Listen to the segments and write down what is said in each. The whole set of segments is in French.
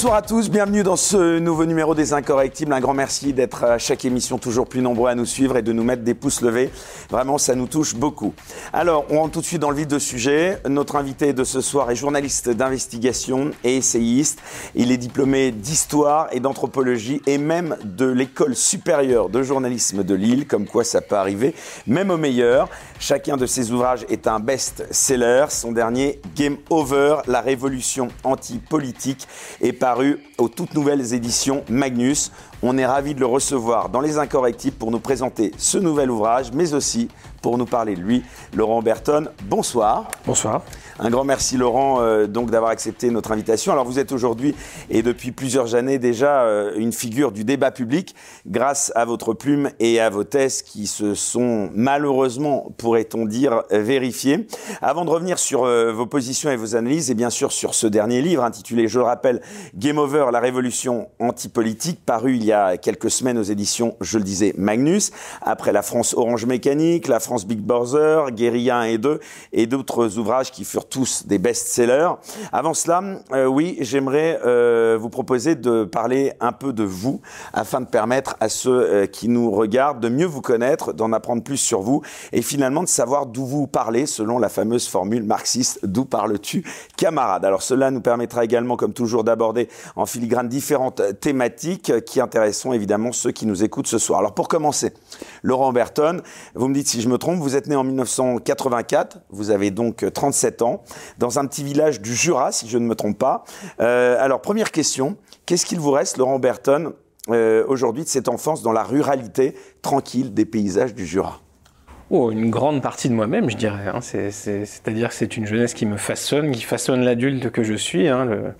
Bonsoir à tous, bienvenue dans ce nouveau numéro des Incorrectibles. Un grand merci d'être à chaque émission toujours plus nombreux à nous suivre et de nous mettre des pouces levés. Vraiment, ça nous touche beaucoup. Alors, on rentre tout de suite dans le vif du sujet. Notre invité de ce soir est journaliste d'investigation et essayiste. Il est diplômé d'histoire et d'anthropologie et même de l'école supérieure de journalisme de Lille, comme quoi ça peut arriver, même au meilleur. Chacun de ses ouvrages est un best-seller. Son dernier, Game Over, la révolution anti-politique, est paru aux toutes nouvelles éditions Magnus. On est ravi de le recevoir dans Les Incorrectibles pour nous présenter ce nouvel ouvrage, mais aussi pour nous parler de lui. Laurent Berton, bonsoir. Bonsoir. Un grand merci Laurent euh, donc d'avoir accepté notre invitation. Alors vous êtes aujourd'hui et depuis plusieurs années déjà euh, une figure du débat public grâce à votre plume et à vos thèses qui se sont malheureusement, pourrait-on dire, vérifiées. Avant de revenir sur euh, vos positions et vos analyses et bien sûr sur ce dernier livre intitulé, je le rappelle, Game Over, la révolution antipolitique, paru il y a quelques semaines aux éditions, je le disais, Magnus, après la France Orange Mécanique, la France Big Brother, Guérilla 1 et 2 et d'autres ouvrages qui furent tous des best-sellers. Avant cela, euh, oui, j'aimerais euh, vous proposer de parler un peu de vous afin de permettre à ceux euh, qui nous regardent de mieux vous connaître, d'en apprendre plus sur vous et finalement de savoir d'où vous parlez selon la fameuse formule marxiste d'où parles-tu camarade? Alors cela nous permettra également comme toujours d'aborder en filigrane différentes thématiques qui intéresseront évidemment ceux qui nous écoutent ce soir. Alors pour commencer, Laurent Berton, vous me dites si je me trompe, vous êtes né en 1984, vous avez donc 37 ans dans un petit village du Jura, si je ne me trompe pas. Euh, alors, première question, qu'est-ce qu'il vous reste, Laurent Berton, euh, aujourd'hui de cette enfance dans la ruralité tranquille des paysages du Jura? Oh, une grande partie de moi-même, je dirais. Hein. C'est-à-dire que c'est une jeunesse qui me façonne, qui façonne l'adulte que je suis. Hein.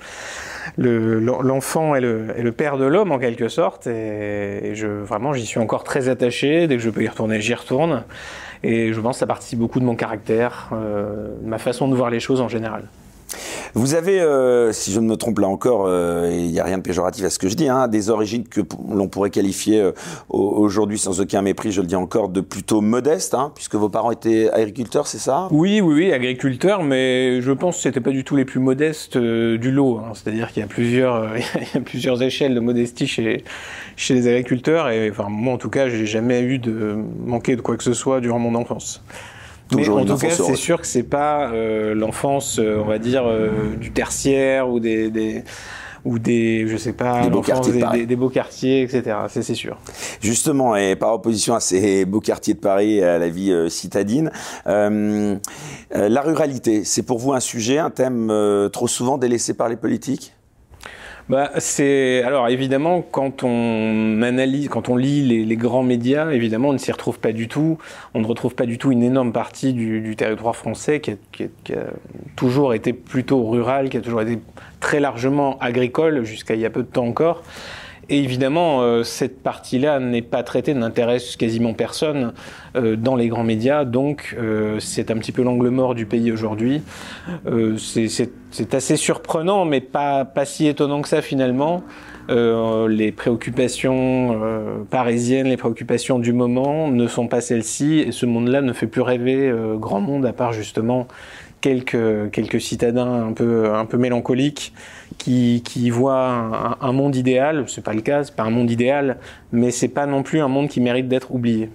L'enfant est, le, père de l'homme en quelque sorte, et, vraiment j'y suis encore très attaché. Dès que je peux y retourner, j'y retourne. Et je pense que ça participe beaucoup de mon caractère, euh, ma façon de voir les choses en général. Vous avez, euh, si je ne me trompe là encore, euh, il n'y a rien de péjoratif à ce que je dis, hein, des origines que l'on pourrait qualifier euh, aujourd'hui sans aucun mépris, je le dis encore, de plutôt modestes, hein, puisque vos parents étaient agriculteurs, c'est ça? Oui, oui, oui, agriculteurs, mais je pense que c'était pas du tout les plus modestes du lot. Hein. C'est-à-dire qu'il y a plusieurs, y a plusieurs échelles de modestie chez les agriculteurs, et moi en tout cas, j'ai jamais eu de manquer de quoi que ce soit durant mon enfance. Mais en tout cas, c'est sûr que c'est pas euh, l'enfance, euh, on va dire, euh, du tertiaire ou des, des ou des, je sais pas, des beaux quartiers, de des, des, beaux quartiers, etc. C'est sûr. Justement, et par opposition à ces beaux quartiers de Paris et à la vie citadine, la ruralité, c'est pour vous un sujet, un thème trop souvent délaissé par les politiques? Bah, c'est alors évidemment quand on analyse, quand on lit les, grands médias, évidemment on ne s'y retrouve pas du tout. On ne retrouve pas du tout une énorme partie du, territoire français qui a, toujours été plutôt rural, qui a toujours été très largement agricole jusqu'à il y a peu de temps encore. Et évidemment, euh, cette partie-là n'est pas traitée, n'intéresse quasiment personne euh, dans les grands médias. Donc, euh, c'est un petit peu l'angle mort du pays aujourd'hui. Euh, c'est assez surprenant, mais pas, pas si étonnant que ça finalement. Euh, les préoccupations parisiennes, les préoccupations du moment ne sont pas celles-ci, et ce monde-là ne fait plus rêver grand monde, à part justement quelques, quelques citadins un peu, un peu mélancoliques qui, qui voient un, un monde idéal. C'est pas le cas, c'est pas un monde idéal, mais c'est pas non plus un monde qui mérite d'être oublié.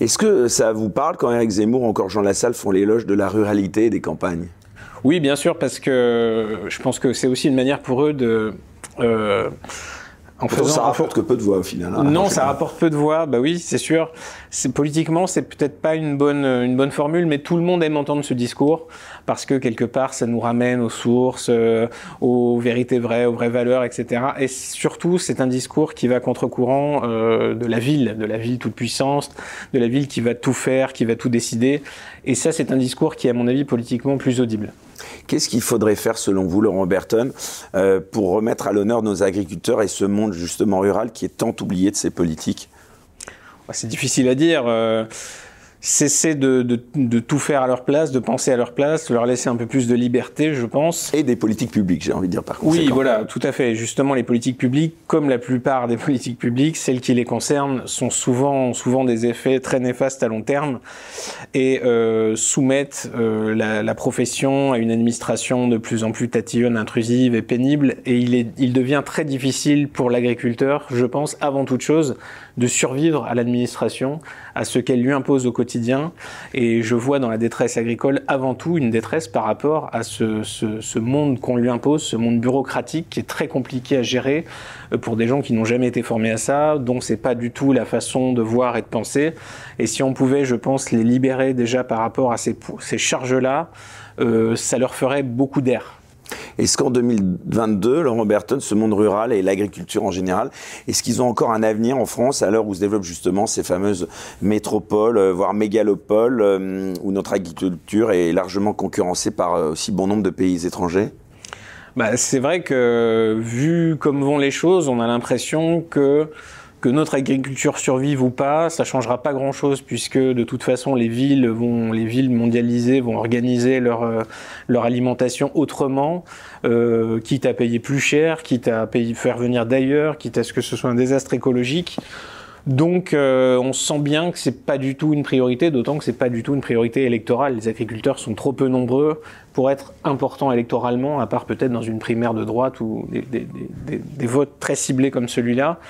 Est-ce que ça vous parle quand Eric Zemmour ou encore Jean Lassalle font l'éloge de la ruralité et des campagnes? Oui, bien sûr, parce que je pense que c'est aussi une manière pour eux de. Euh, en faisant, ça rapporte que peu de voix au final. Hein, non, ça rapporte peu de voix. Bah oui, c'est sûr. C'est politiquement, c'est peut-être pas une bonne une bonne formule, mais tout le monde aime entendre ce discours parce que quelque part, ça nous ramène aux sources, euh, aux vérités vraies, aux vraies valeurs, etc. Et surtout, c'est un discours qui va contre-courant euh, de la ville, de la ville toute puissance, de la ville qui va tout faire, qui va tout décider. Et ça, c'est un discours qui est, à mon avis, politiquement plus audible. Qu'est-ce qu'il faudrait faire, selon vous, Laurent Berton, euh, pour remettre à l'honneur nos agriculteurs et ce monde justement rural qui est tant oublié de ces politiques? C'est difficile à dire. Euh, cesser de, de, de, tout faire à leur place, de penser à leur place, leur laisser un peu plus de liberté, je pense. Et des politiques publiques, j'ai envie de dire par contre. Oui, voilà, tout à fait. Justement, les politiques publiques, comme la plupart des politiques publiques, celles qui les concernent, sont souvent, souvent des effets très néfastes à long terme et euh, soumettent euh, la, la, profession à une administration de plus en plus tatillonne, intrusive et pénible. Et il, est, il devient très difficile pour l'agriculteur, je pense, avant toute chose, de survivre à l'administration, à ce qu'elle lui impose au quotidien. Et je vois dans la détresse agricole avant tout une détresse par rapport à ce, ce, monde qu'on lui impose, ce monde bureaucratique qui est très compliqué à gérer euh, pour des gens qui n'ont jamais été formés à ça, dont c'est pas du tout la façon de voir et de penser. Et si on pouvait, je pense, les libérer déjà par rapport à ces, ces charges-là, euh, ça leur ferait beaucoup d'air. Est-ce qu'en 2022, Laurent Berton, ce monde rural et l'agriculture en général, est-ce qu'ils ont encore un avenir en France à l'heure où se développent justement ces fameuses métropoles, euh, voire mégalopoles, euh, où notre agriculture est largement concurrencée par euh, aussi bon nombre de pays étrangers? Bah, C'est vrai que vu comme vont les choses, on a l'impression que que notre agriculture survive ou pas, ça changera pas grand-chose puisque de toute façon les villes vont, les villes mondialisées vont organiser leur euh, leur alimentation autrement, euh, quitte à payer plus cher, quitte à payer, faire venir d'ailleurs, quitte à ce que ce soit un désastre écologique. Donc, euh, on sent bien que c'est pas du tout une priorité, d'autant que c'est pas du tout une priorité électorale. Les agriculteurs sont trop peu nombreux pour être importants électoralement, à part peut-être dans une primaire de droite ou des, des, des, des votes très ciblés comme celui-là.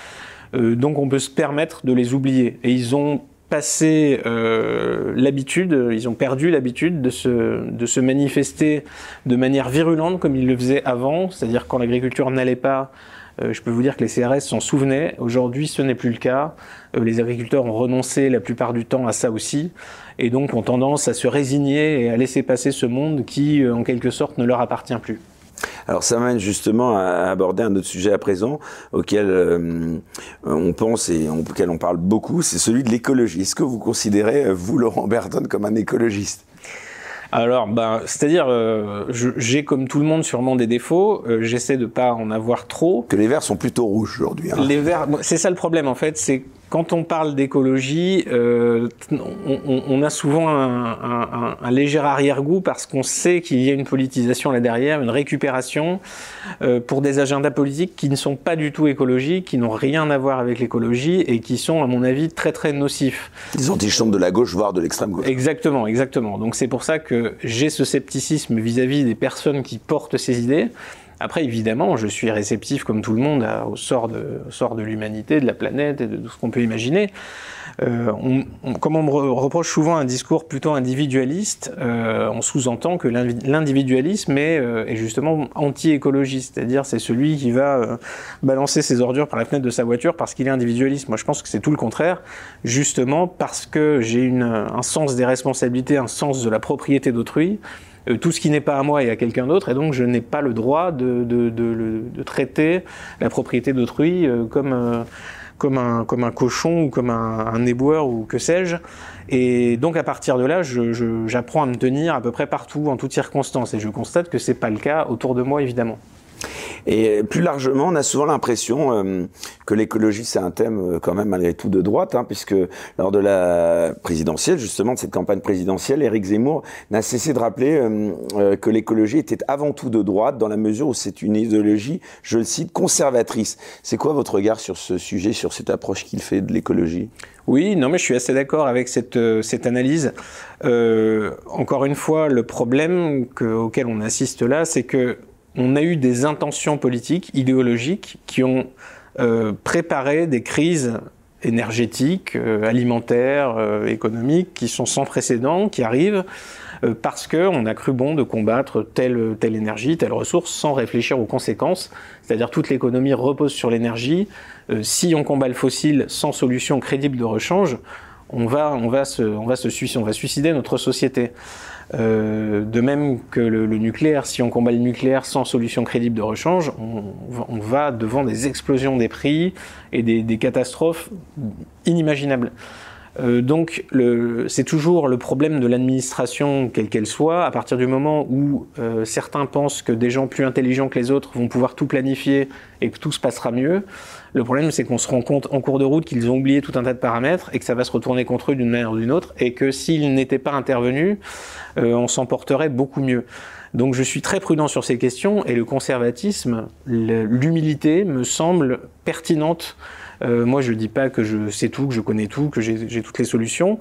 Euh, donc on peut se permettre de les oublier. Et ils ont passé euh, l'habitude, ils ont perdu l'habitude de se, de se manifester de manière virulente comme ils le faisaient avant, c'est-à-dire quand l'agriculture n'allait pas. Euh, je peux vous dire que les CRS s'en souvenaient. Aujourd'hui, ce n'est plus le cas. Euh, les agriculteurs ont renoncé la plupart du temps à ça aussi, et donc ont tendance à se résigner et à laisser passer ce monde qui, euh, en quelque sorte, ne leur appartient plus. Alors ça m'amène justement à aborder un autre sujet à présent auquel euh, on pense et auquel on parle beaucoup, c'est celui de l'écologie. Est-ce que vous considérez, euh, vous, Laurent Berton, comme un écologiste? Alors, ben, c'est-à-dire, euh, j'ai comme tout le monde sûrement des défauts. Euh, J'essaie de pas en avoir trop. Que les verts sont plutôt rouges aujourd'hui. Hein. Les verts, c'est ça le problème en fait, c'est quand on parle d'écologie, euh, on, on, a souvent un, un, un léger arrière-goût parce qu'on sait qu'il y a une politisation là derrière, une récupération euh, pour des agendas politiques qui ne sont pas du tout écologiques, qui n'ont rien à voir avec l'écologie et qui sont, à mon avis, très très nocifs. Des antichambres de la gauche, voire de l'extrême gauche. Exactement, exactement. Donc c'est pour ça que j'ai ce scepticisme vis-à-vis -vis des personnes qui portent ces idées. Après, évidemment, je suis réceptif, comme tout le monde, au sort de, de l'humanité, de la planète et de tout ce qu'on peut imaginer. Euh, on, comme on me reproche souvent un discours plutôt individualiste, euh, on sous-entend que l'individualisme est, euh, est, justement anti-écologiste, c'est-à-dire c'est celui qui va balancer ses ordures par la fenêtre de sa voiture parce qu'il est individualiste. Moi, je pense que c'est tout le contraire, justement parce que j'ai un sens des responsabilités, un sens de la propriété d'autrui. Euh, tout ce qui n'est pas à moi est à quelqu'un d'autre, et donc je n'ai pas le droit de, de, de, de traiter la propriété d'autrui euh, comme, euh, comme, un, comme un cochon ou comme un, un éboueur ou que sais-je. Et donc à partir de là, j'apprends à me tenir à peu près partout, en toutes circonstances, et je constate que c'est pas le cas autour de moi, évidemment. Et plus largement, on a souvent l'impression euh, que l'écologie, c'est un thème euh, quand même malgré tout de droite, hein, puisque lors de la présidentielle, justement, de cette campagne présidentielle, Éric Zemmour n'a cessé de rappeler euh, que l'écologie était avant tout de droite, dans la mesure où c'est une idéologie, je le cite, conservatrice. C'est quoi votre regard sur ce sujet, sur cette approche qu'il fait de l'écologie? Oui, non, mais je suis assez d'accord avec cette, cette analyse. Encore une fois, le problème que, auquel on assiste là, c'est que on a eu des intentions politiques, idéologiques, qui ont euh, préparé des crises énergétiques, euh, alimentaires, euh, économiques, qui sont sans précédent, qui arrivent parce qu'on a cru bon de combattre telle, telle énergie, telle ressource, sans réfléchir aux conséquences. C'est-à-dire toute l'économie repose sur l'énergie. Si on combat le fossile sans solution crédible de rechange, on va, on va, se, on va, se on va suicider notre société. Euh, de même que le, nucléaire, si on combat le nucléaire sans solution crédible de rechange, on, va devant des explosions des prix et des, des catastrophes inimaginables. Euh, donc c'est toujours le problème de l'administration, quelle qu'elle soit, à partir du moment où euh, certains pensent que des gens plus intelligents que les autres vont pouvoir tout planifier et que tout se passera mieux. Le problème, c'est qu'on se rend compte en cours de route qu'ils ont oublié tout un tas de paramètres et que ça va se retourner contre eux d'une manière ou d'une autre, et que s'ils n'étaient pas intervenus, euh, on s'en porterait beaucoup mieux. Donc je suis très prudent sur ces questions, et le conservatisme, l'humilité me semble pertinente euh, moi, je ne dis pas que je sais tout, que je connais tout, que j'ai toutes les solutions,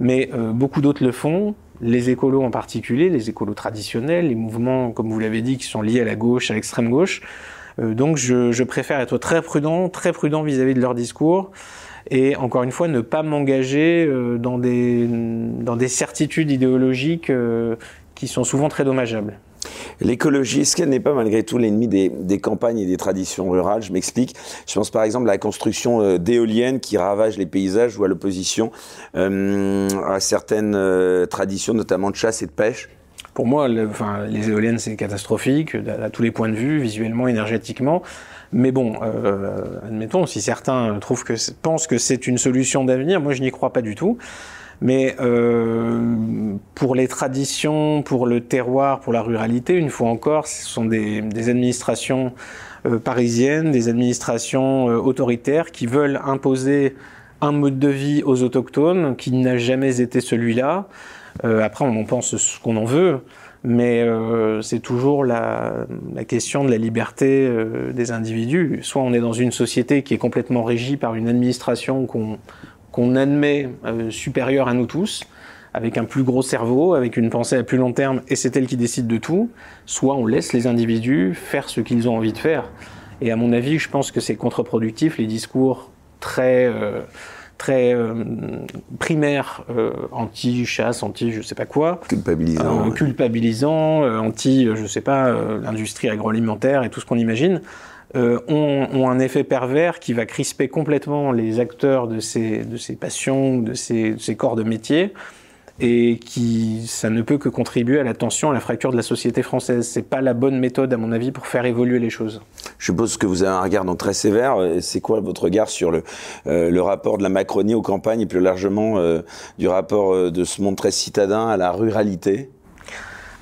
mais euh, beaucoup d'autres le font. Les écolos en particulier, les écolos traditionnels, les mouvements, comme vous l'avez dit, qui sont liés à la gauche, à l'extrême gauche. Euh, donc, je, préfère être très prudent, très prudent vis-à-vis de leur discours et encore une fois ne pas m'engager dans des, dans des certitudes idéologiques qui sont souvent très dommageables. L'écologie, est-ce qu'elle n'est pas malgré tout l'ennemi des, campagnes et des traditions rurales Je m'explique. Je pense par exemple à la construction euh, d'éoliennes qui ravagent les paysages ou à l'opposition euh, à certaines euh, traditions, notamment de chasse et de pêche. Pour moi, enfin, les éoliennes, c'est catastrophique à, tous les points de vue, visuellement, énergétiquement. Mais bon, admettons, si certains trouvent que, pensent que c'est une solution d'avenir, moi je n'y crois pas du tout. Mais euh, pour les traditions, pour le terroir, pour la ruralité, une fois encore, ce sont des, des administrations euh, parisiennes, des administrations euh, autoritaires qui veulent imposer un mode de vie aux autochtones qui n'a jamais été celui-là. Euh, après, on en pense ce qu'on en veut, mais c'est toujours la, question de la liberté des individus. Soit on est dans une société qui est complètement régie par une administration qu'on qu'on admet euh, supérieure à nous tous, avec un plus gros cerveau, avec une pensée à plus long terme, et c'est elle qui décide de tout, soit on laisse les individus faire ce qu'ils ont envie de faire. Et à mon avis, je pense que c'est contre-productif, les discours très, euh, très euh, primaires, anti-chasse, anti je sais pas quoi. Culpabilisant. Culpabilisant, anti, je sais pas, l'industrie agroalimentaire et tout ce qu'on imagine. Euh, ont, un effet pervers qui va crisper complètement les acteurs de ces, de ces passions, de ces, ces, corps de métier, et qui ça ne peut que contribuer à la tension, à la fracture de la société française. C'est pas la bonne méthode, à mon avis, pour faire évoluer les choses. Je suppose que vous avez un regard très sévère. C'est quoi votre regard sur le, euh, le rapport de la Macronie aux campagnes et plus largement euh, du rapport de ce monde très citadin à la ruralité?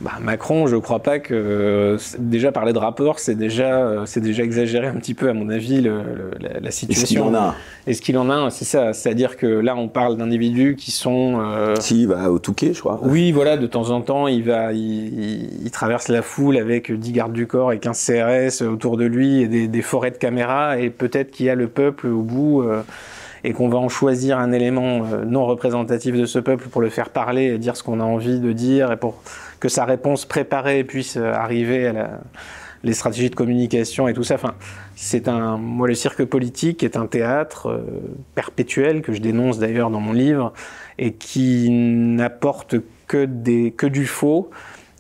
Bah, Macron, je ne crois pas que déjà parler de rapport, c'est déjà c'est déjà exagéré un petit peu à mon avis le, la, situation. Est-ce qu'il en a Est-ce qu'il en a C'est ça. C'est-à-dire que là, on parle d'individus qui sont. Euh... Si, il va au Touquet, je crois. Oui, voilà. De temps en temps, il va, il, traverse la foule avec 10 gardes du corps et 15 CRS autour de lui et des, des forêts de caméras et peut-être qu'il y a le peuple au bout. Et qu'on va en choisir un élément euh, non représentatif de ce peuple pour le faire parler et dire ce qu'on a envie de dire et pour que sa réponse préparée puisse euh, arriver à la, les stratégies de communication et tout ça. Enfin, c'est un, moi, le cirque politique est un théâtre euh, perpétuel que je dénonce d'ailleurs dans mon livre et qui n'apporte que des, que du faux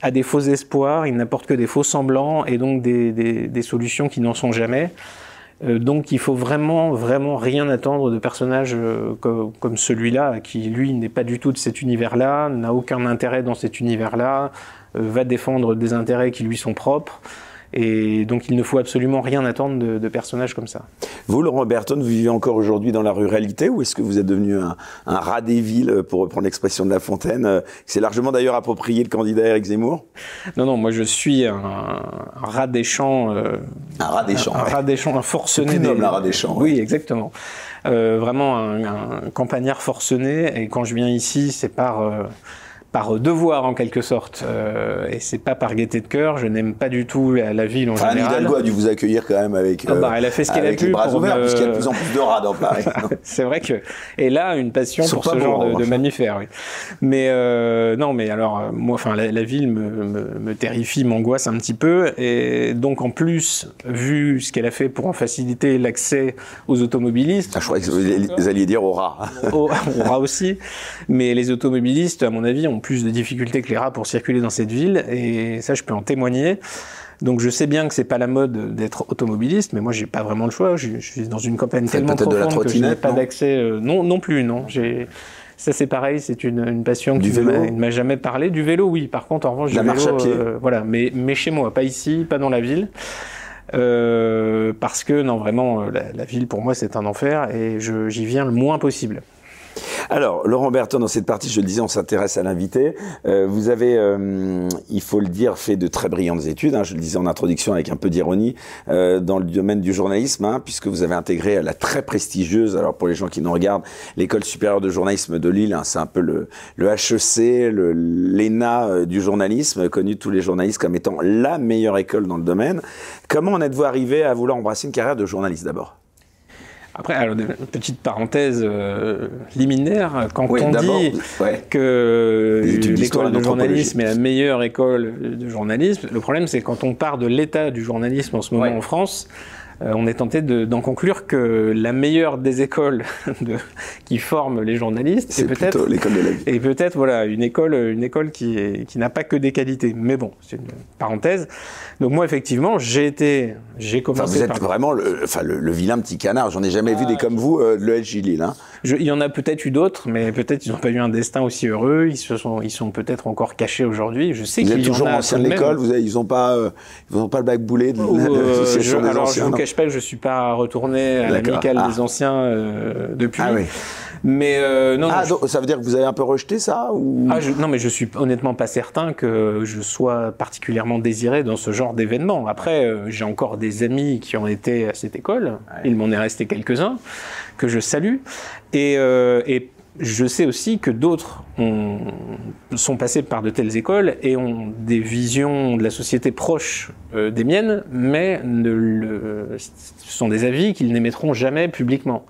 à des faux espoirs. Il n'apporte que des faux semblants et donc des, des, des solutions qui n'en sont jamais. Euh, donc il faut vraiment, vraiment rien attendre de personnages euh, comme, celui-là, qui lui n'est pas du tout de cet univers-là, n'a aucun intérêt dans cet univers-là, euh, va défendre des intérêts qui lui sont propres. Et donc il ne faut absolument rien attendre de, personnages comme ça. Vous, Laurent Berton, vous vivez encore aujourd'hui dans la ruralité ou est-ce que vous êtes devenu un, rat des villes, pour reprendre l'expression de La Fontaine C'est largement d'ailleurs approprié le candidat Eric Zemmour? Non, non, moi je suis un, rat des champs. Euh, un rat des champs. Un, rat des champs, un forcené. Noble, un rat des champs. Oui, exactement. Euh, vraiment un, un, campagnard forcené. Et quand je viens ici, c'est par... Euh, par devoir en quelque sorte, euh, et c'est pas par gaieté de cœur. Je n'aime pas du tout la, la ville en enfin, général. Hidalgo a dû vous accueillir quand même avec. Ah bah, elle a fait ce qu'elle a pu. Bras ouverts, puisqu'il y a de plus en plus de rats dans Paris. c'est vrai que et là une passion pour ce genre de, de mammifères. Oui. Mais euh, non, mais alors euh, moi, enfin la, la, ville me, me, me terrifie, m'angoisse un petit peu, et donc en plus vu ce qu'elle a fait pour en faciliter l'accès aux automobilistes. Ah, je crois que vous alliez dire aux rats. aux, aux rats aussi, mais les automobilistes, à mon avis, ont plus de difficultés que les rats pour circuler dans cette ville, et ça, je peux en témoigner. Donc je sais bien que c'est pas la mode d'être automobiliste, mais moi j'ai pas vraiment le choix. Je, suis dans une campagne tellement profonde que je n'ai pas d'accès. Euh, non, non plus, non. J'ai ça c'est pareil, c'est une, une, passion qui ne m'a jamais parlé. Du vélo, oui. Par contre, en revanche, la marche à pied. Euh, voilà, mais, mais chez moi, pas ici, pas dans la ville. Euh, parce que non, vraiment, la, la ville pour moi c'est un enfer et j'y viens le moins possible. Alors, Laurent Berton, dans cette partie, je le disais, on s'intéresse à l'invité. Euh, vous avez, euh, il faut le dire, fait de très brillantes études. Hein, je le disais en introduction avec un peu d'ironie euh, dans le domaine du journalisme, hein, puisque vous avez intégré la très prestigieuse, alors pour les gens qui nous regardent, l'école supérieure de journalisme de Lille. Hein, c'est un peu le, le HEC, l'ENA du journalisme, connu de tous les journalistes comme étant la meilleure école dans le domaine. Comment en êtes-vous arrivé à vouloir embrasser une carrière de journaliste d'abord? Après, alors, une petite parenthèse euh, liminaire, quand on dit que l'école de journalisme est la meilleure école de journalisme, le problème c'est quand on part de l'état du journalisme en ce moment en France, on est tenté d'en conclure que la meilleure des écoles de, qui forment les journalistes c'est peut-être l'école de la vie. Et peut-être voilà une école, une école qui, qui n'a pas que des qualités. Mais bon, c'est une parenthèse. Donc moi effectivement, j'ai été, j'ai commencé. vous êtes vraiment le, enfin, le, vilain petit canard. J'en ai jamais vu des comme vous euh, de l'ESJ Lille. Hein. il y en a peut-être eu d'autres, mais peut-être ils n'ont pas eu un destin aussi heureux. Ils se sont, ils sont peut-être encore cachés aujourd'hui. Je sais qu'ils êtes toujours ancien de l'école. Vous ils n'ont pas, euh, ils ont pas le bac boulé de, euh, Alors je ne cache pas que je suis pas retourné à l'amicale ah. des anciens euh, depuis. Ah oui. Mais euh, non, ah, ça veut dire que vous avez un peu rejeté ça ou... ah, Non, mais je suis honnêtement pas certain que je sois particulièrement désiré dans ce genre d'événement. Après, euh, j'ai encore des amis qui ont été à cette école. Il m'en est resté quelques-uns que je salue. Et, et je sais aussi que d'autres sont passés par de telles écoles et ont des visions de la société proches euh, des miennes, mais ce sont des avis qu'ils n'émettront jamais publiquement.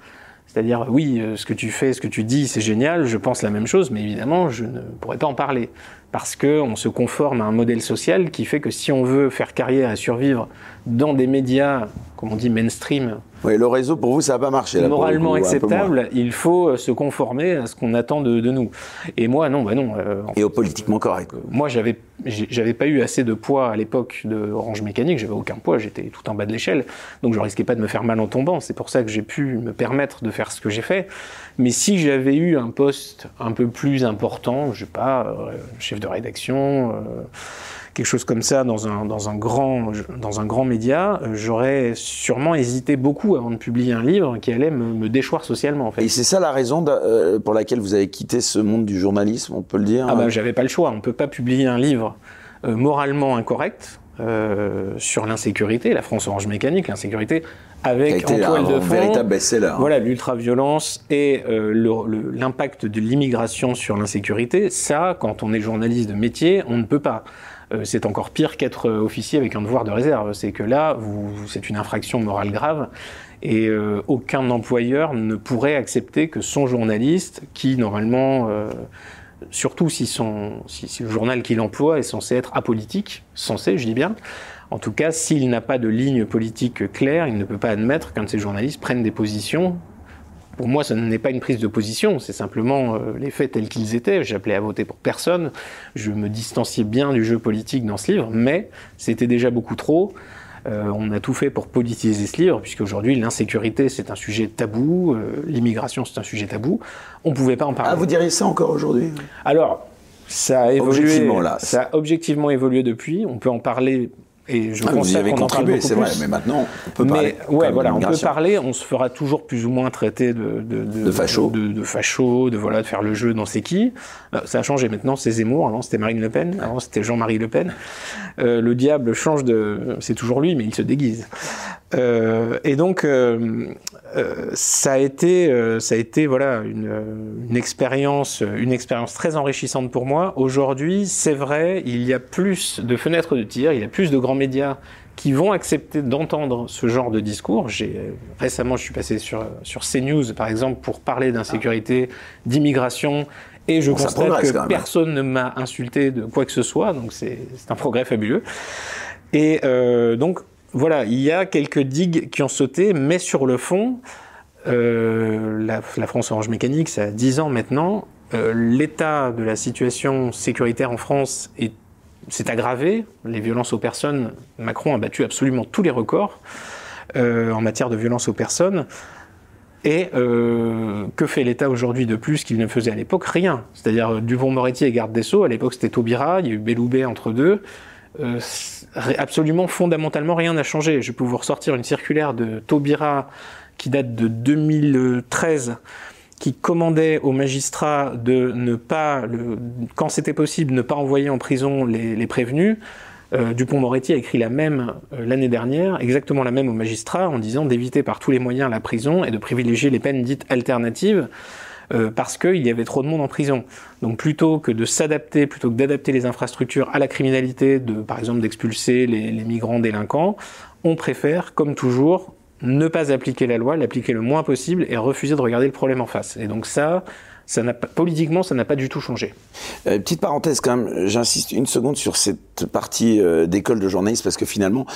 C'est-à-dire, oui, euh, ce que tu fais, ce que tu dis, c'est génial, je pense la même chose, mais évidemment, je ne pourrais pas en parler. Parce qu'on se conforme à un modèle social qui fait que si on veut faire carrière et survivre dans des médias, comme on dit, mainstream, oui, le réseau, pour vous, ça n'a pas marché. Là, moralement acceptable, il faut euh, se conformer à ce qu'on attend de, nous. Et moi, non, bah non. Euh, et au politiquement correct. Moi, j'avais, j'avais pas eu assez de poids à l'époque de Orange Mécanique, j'avais aucun poids, j'étais tout en bas de l'échelle, donc je risquais pas de me faire mal en tombant. C'est pour ça que j'ai pu me permettre de faire ce que j'ai fait. Mais si j'avais eu un poste un peu plus important, je sais pas, euh, chef de rédaction quelque chose comme ça dans un, dans un, grand, dans un grand média, euh, j'aurais sûrement hésité beaucoup avant de publier un livre qui allait me, me déchoir socialement. En fait. Et c'est ça la raison euh, pour laquelle vous avez quitté ce monde du journalisme, on peut le dire Ah ben, j'avais pas le choix. On peut pas publier un livre euh, moralement incorrect sur l'insécurité, la France Orange Mécanique, l'insécurité, avec en toile de fond, véritable best-seller. Hein. Voilà, l'ultra-violence et l'impact de l'immigration sur l'insécurité. Ça, quand on est journaliste de métier, on ne peut pas. Euh, c'est encore pire qu'être euh, officier avec un devoir de réserve. C'est que là, c'est une infraction morale grave et euh, aucun employeur ne pourrait accepter que son journaliste, qui normalement, surtout si, si, le journal qu'il emploie est censé être apolitique, censé, je dis bien, en tout cas, s'il n'a pas de ligne politique claire, il ne peut pas admettre qu'un de ses journalistes prenne des positions pour moi, ce n'est pas une prise de position, c'est simplement euh, les faits tels qu'ils étaient. J'appelais à voter pour personne. Je me distanciais bien du jeu politique dans ce livre, mais c'était déjà beaucoup trop. Euh, on a tout fait pour politiser ce livre, puisque aujourd'hui l'insécurité c'est un sujet tabou, euh, l'immigration c'est un sujet tabou. On ne pouvait pas en parler. Ah, vous diriez ça encore aujourd'hui? Alors, ça a évolué. Objectivement, là. Ça a objectivement évolué depuis. On peut en parler et je ah, vous y avez contribué, c'est vrai, mais maintenant, on peut parler. ouais, voilà, on peut parler, on se fera toujours plus ou moins traiter de, de, de, de facho. De, de, facho, de, voilà, de faire le jeu dans c'est qui. Euh, ça a changé maintenant, c'est Zemmour, avant c'était Marine Le Pen, avant c'était Jean-Marie Le Pen. Euh, le diable change de. C'est toujours lui, mais il se déguise. Euh, et donc, euh, euh, ça a été, euh, ça a été voilà une, une expérience, une expérience très enrichissante pour moi. Aujourd'hui, c'est vrai, il y a plus de fenêtres de tir, il y a plus de grands médias qui vont accepter d'entendre ce genre de discours. J'ai récemment, je suis passé sur sur CNews par exemple pour parler d'insécurité, d'immigration. Et je constate que hein. personne ne m'a insulté de quoi que ce soit, donc c'est un progrès fabuleux. Et euh, donc voilà, il y a quelques digues qui ont sauté, mais sur le fond, euh, la, France Orange Mécanique, ça a 10 ans maintenant. Euh, l'état de la situation sécuritaire en France s'est aggravé. Les violences aux personnes, Macron a battu absolument tous les records euh, en matière de violences aux personnes. Et que fait l'État aujourd'hui de plus qu'il ne faisait à l'époque? Rien. C'est-à-dire Dupont-Moretti et garde des Sceaux, à l'époque c'était Taubira, il y a eu Belloubet entre deux. Absolument fondamentalement rien n'a changé. Je peux vous ressortir une circulaire de Taubira qui date de 2013 qui commandait aux magistrats de ne pas, quand c'était possible, ne pas envoyer en prison les, prévenus. Euh, Dupont-Moretti a écrit la même euh, l'année dernière, exactement la même aux magistrats, en disant d'éviter par tous les moyens la prison et de privilégier les peines dites alternatives. Euh, parce qu'il y avait trop de monde en prison. Donc plutôt que de s'adapter, plutôt que d'adapter les infrastructures à la criminalité, par exemple d'expulser les, les migrants délinquants, on préfère, comme toujours, ne pas appliquer la loi, l'appliquer le moins possible et refuser de regarder le problème en face. Et donc ça, ça n'a pas, politiquement, ça n'a pas du tout changé. Euh, petite parenthèse quand même, j'insiste une seconde sur cette partie euh, d'école de journalisme parce que finalement,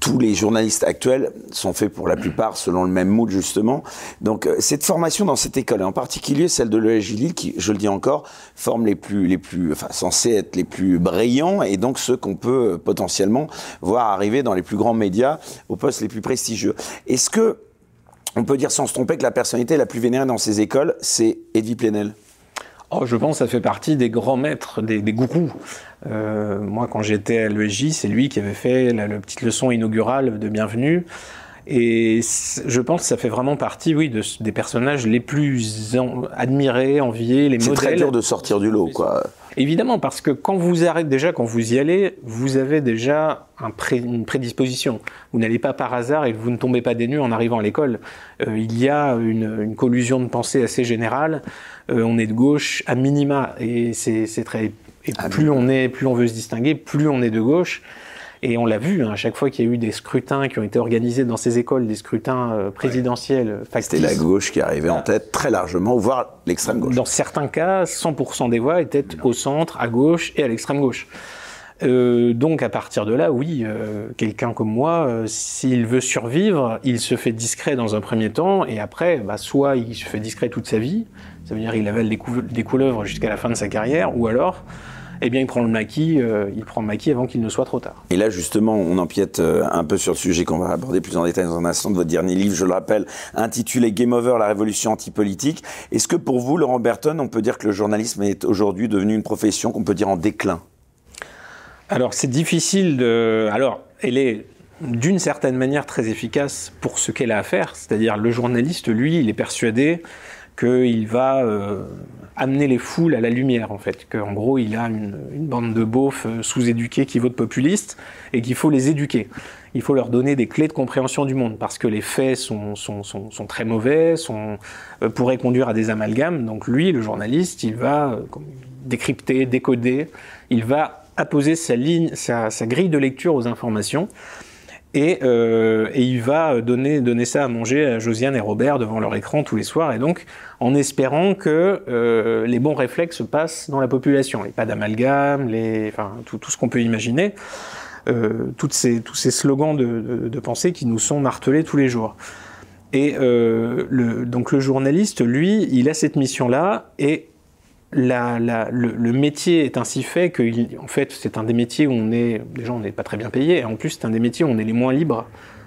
tous les journalistes actuels sont faits pour la plupart selon le même moule justement. Donc euh, cette formation dans cette école, et en particulier celle de l'ESJ qui, je le dis encore, forme les plus, les plus, enfin censés être les plus brillants et donc ceux qu'on peut euh, potentiellement voir arriver dans les plus grands médias aux postes les plus prestigieux. Est-ce que on peut dire sans se tromper que la personnalité la plus vénérée dans ces écoles, c'est Edwy Plenel Oh, je pense que ça fait partie des grands maîtres, des, gourous. Euh, moi, quand j'étais à l'ESJ, c'est lui qui avait fait la, petite leçon inaugurale de bienvenue. Et je pense que ça fait vraiment partie, oui, de, des personnages les plus admirés, enviés, les modèles. C'est très dur de sortir du lot, quoi. Évidemment, parce que quand vous arrêtez déjà, quand vous y allez, vous avez déjà un une prédisposition. Vous n'allez pas par hasard et vous ne tombez pas des nues en arrivant à l'école. Euh, il y a une, une, collusion de pensée assez générale. Euh, on est de gauche à minima et c'est très. Et plus on est, plus on veut se distinguer, plus on est de gauche. Et on l'a vu, hein, à chaque fois qu'il y a eu des scrutins qui ont été organisés dans ces écoles, des scrutins euh, présidentiels C'était la gauche qui arrivait en tête très largement, voire l'extrême gauche. Dans certains cas, 100% des voix étaient au centre, à gauche et à l'extrême gauche. Euh, donc à partir de là, oui, euh, quelqu'un comme moi, euh, s'il veut survivre, il se fait discret dans un premier temps, et après, bah, soit il se fait discret toute sa vie, ça veut dire il avale des, des couleuvres jusqu'à la fin de sa carrière, ou alors eh bien, il prend le maquis, euh, il prend le maquis avant qu'il ne soit trop tard. Et là, justement, on empiète euh, un peu sur le sujet qu'on va aborder plus en détail dans un instant de votre dernier livre, je le rappelle, intitulé Game Over, la révolution antipolitique. Est-ce que pour vous, Laurent Berton, on peut dire que le journalisme est aujourd'hui devenu une profession qu'on peut dire en déclin? Alors, c'est difficile de... Alors, elle est d'une certaine manière très efficace pour ce qu'elle a à faire, c'est-à-dire le journaliste, lui, il est persuadé qu'il va euh, amener les foules à la lumière, en fait. Qu'en gros, il a une, bande de beaufs euh, sous-éduqués qui votent populistes et qu'il faut les éduquer. Il faut leur donner des clés de compréhension du monde parce que les faits sont, sont, sont, très mauvais, sont, euh, pourraient conduire à des amalgames. Donc lui, le journaliste, il va décrypter, décoder, il va apposer sa ligne, sa grille de lecture aux informations et, euh, et, il va donner, donner ça à manger à Josiane et Robert devant leur écran tous les soirs, et donc en espérant que euh, les bons réflexes passent dans la population, et pas d'amalgame, les, tout, ce qu'on peut imaginer, euh, ces, tous ces slogans de, pensée qui nous sont martelés tous les jours. Et euh, donc le journaliste, lui, il a cette mission-là, et le, métier est ainsi fait que, en fait, c'est un des métiers où on est, déjà, on n'est pas très bien payé, et en plus, c'est un des métiers où on est les moins libres.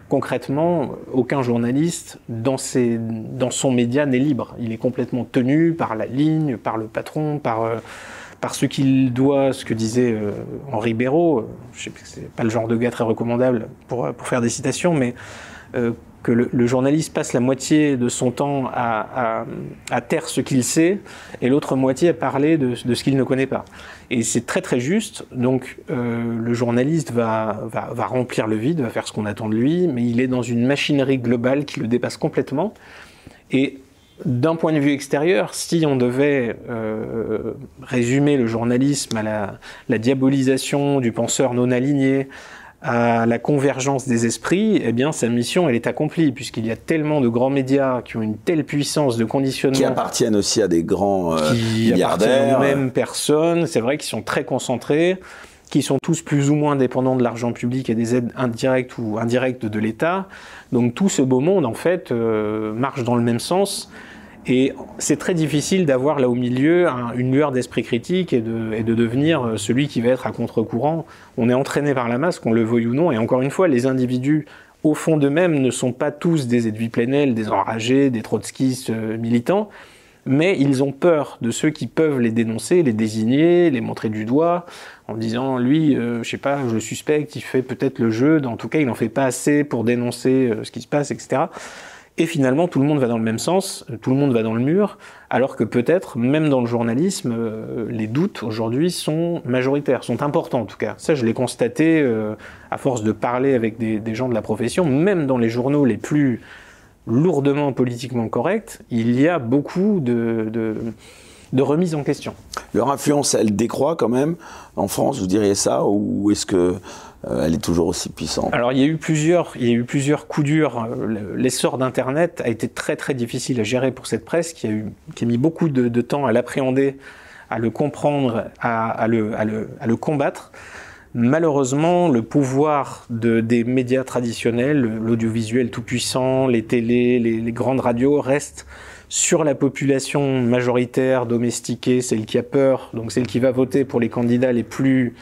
Concrètement, aucun journaliste dans, son média n'est libre. Il est complètement tenu par la ligne, par le patron, par, euh, ce qu'il doit, ce que disait euh, Henri Béraud. Je sais c'est pas le genre de gars très recommandable pour, pour faire des citations, mais euh, que le, journaliste passe la moitié de son temps à, à, taire ce qu'il sait et l'autre moitié à parler de, ce qu'il ne connaît pas. Et c'est très très juste. Donc euh, le journaliste va, va, remplir le vide, va faire ce qu'on attend de lui, mais il est dans une machinerie globale qui le dépasse complètement. Et d'un point de vue extérieur, si on devait euh, résumer le journalisme à la diabolisation du penseur non aligné, à la convergence des esprits, eh bien, sa mission, elle est accomplie, puisqu'il y a tellement de grands médias qui ont une telle puissance de conditionnement. Qui appartiennent aussi à des grands euh, qui milliardaires. aux mêmes personnes, c'est vrai qu'ils sont très concentrés, qui sont tous plus ou moins dépendants de l'argent public et des aides indirectes ou indirectes de l'État. Donc tout ce beau monde, en fait, euh, marche dans le même sens. Et c'est très difficile d'avoir là au milieu un, une lueur d'esprit critique et de, devenir euh, celui qui va être à contre-courant. On est entraîné par la masse, qu'on le veuille ou non. Et encore une fois, les individus, au fond d'eux-mêmes, ne sont pas tous des Edwy Plenel, des enragés, des trotskistes euh, militants, mais ils ont peur de ceux qui peuvent les dénoncer, les désigner, les montrer du doigt, en disant lui, euh, je sais pas, je le suspecte, il fait peut-être le jeu, en tout cas, il n'en fait pas assez pour dénoncer ce qui se passe, etc. Et finalement, tout le monde va dans le même sens, tout le monde va dans le mur, alors que peut-être, même dans le journalisme, euh, les doutes aujourd'hui sont majoritaires, sont importants en tout cas. Ça, je l'ai constaté euh, à force de parler avec des, gens de la profession, même dans les journaux les plus lourdement politiquement corrects, il y a beaucoup de, de, de remises en question. Leur influence, elle décroît quand même en France, vous diriez ça, ou est-ce que elle est toujours aussi puissante. Alors il y a eu plusieurs, coups durs. L'essor d'Internet a été très très difficile à gérer pour cette presse qui a, mis beaucoup de, temps à l'appréhender, à le comprendre, à, le, combattre. Malheureusement, le pouvoir de, des médias traditionnels, l'audiovisuel tout puissant, les télés, les, les grandes radios restent sur la population majoritaire, domestiquée, celle qui a peur, donc celle qui va voter pour les candidats les plus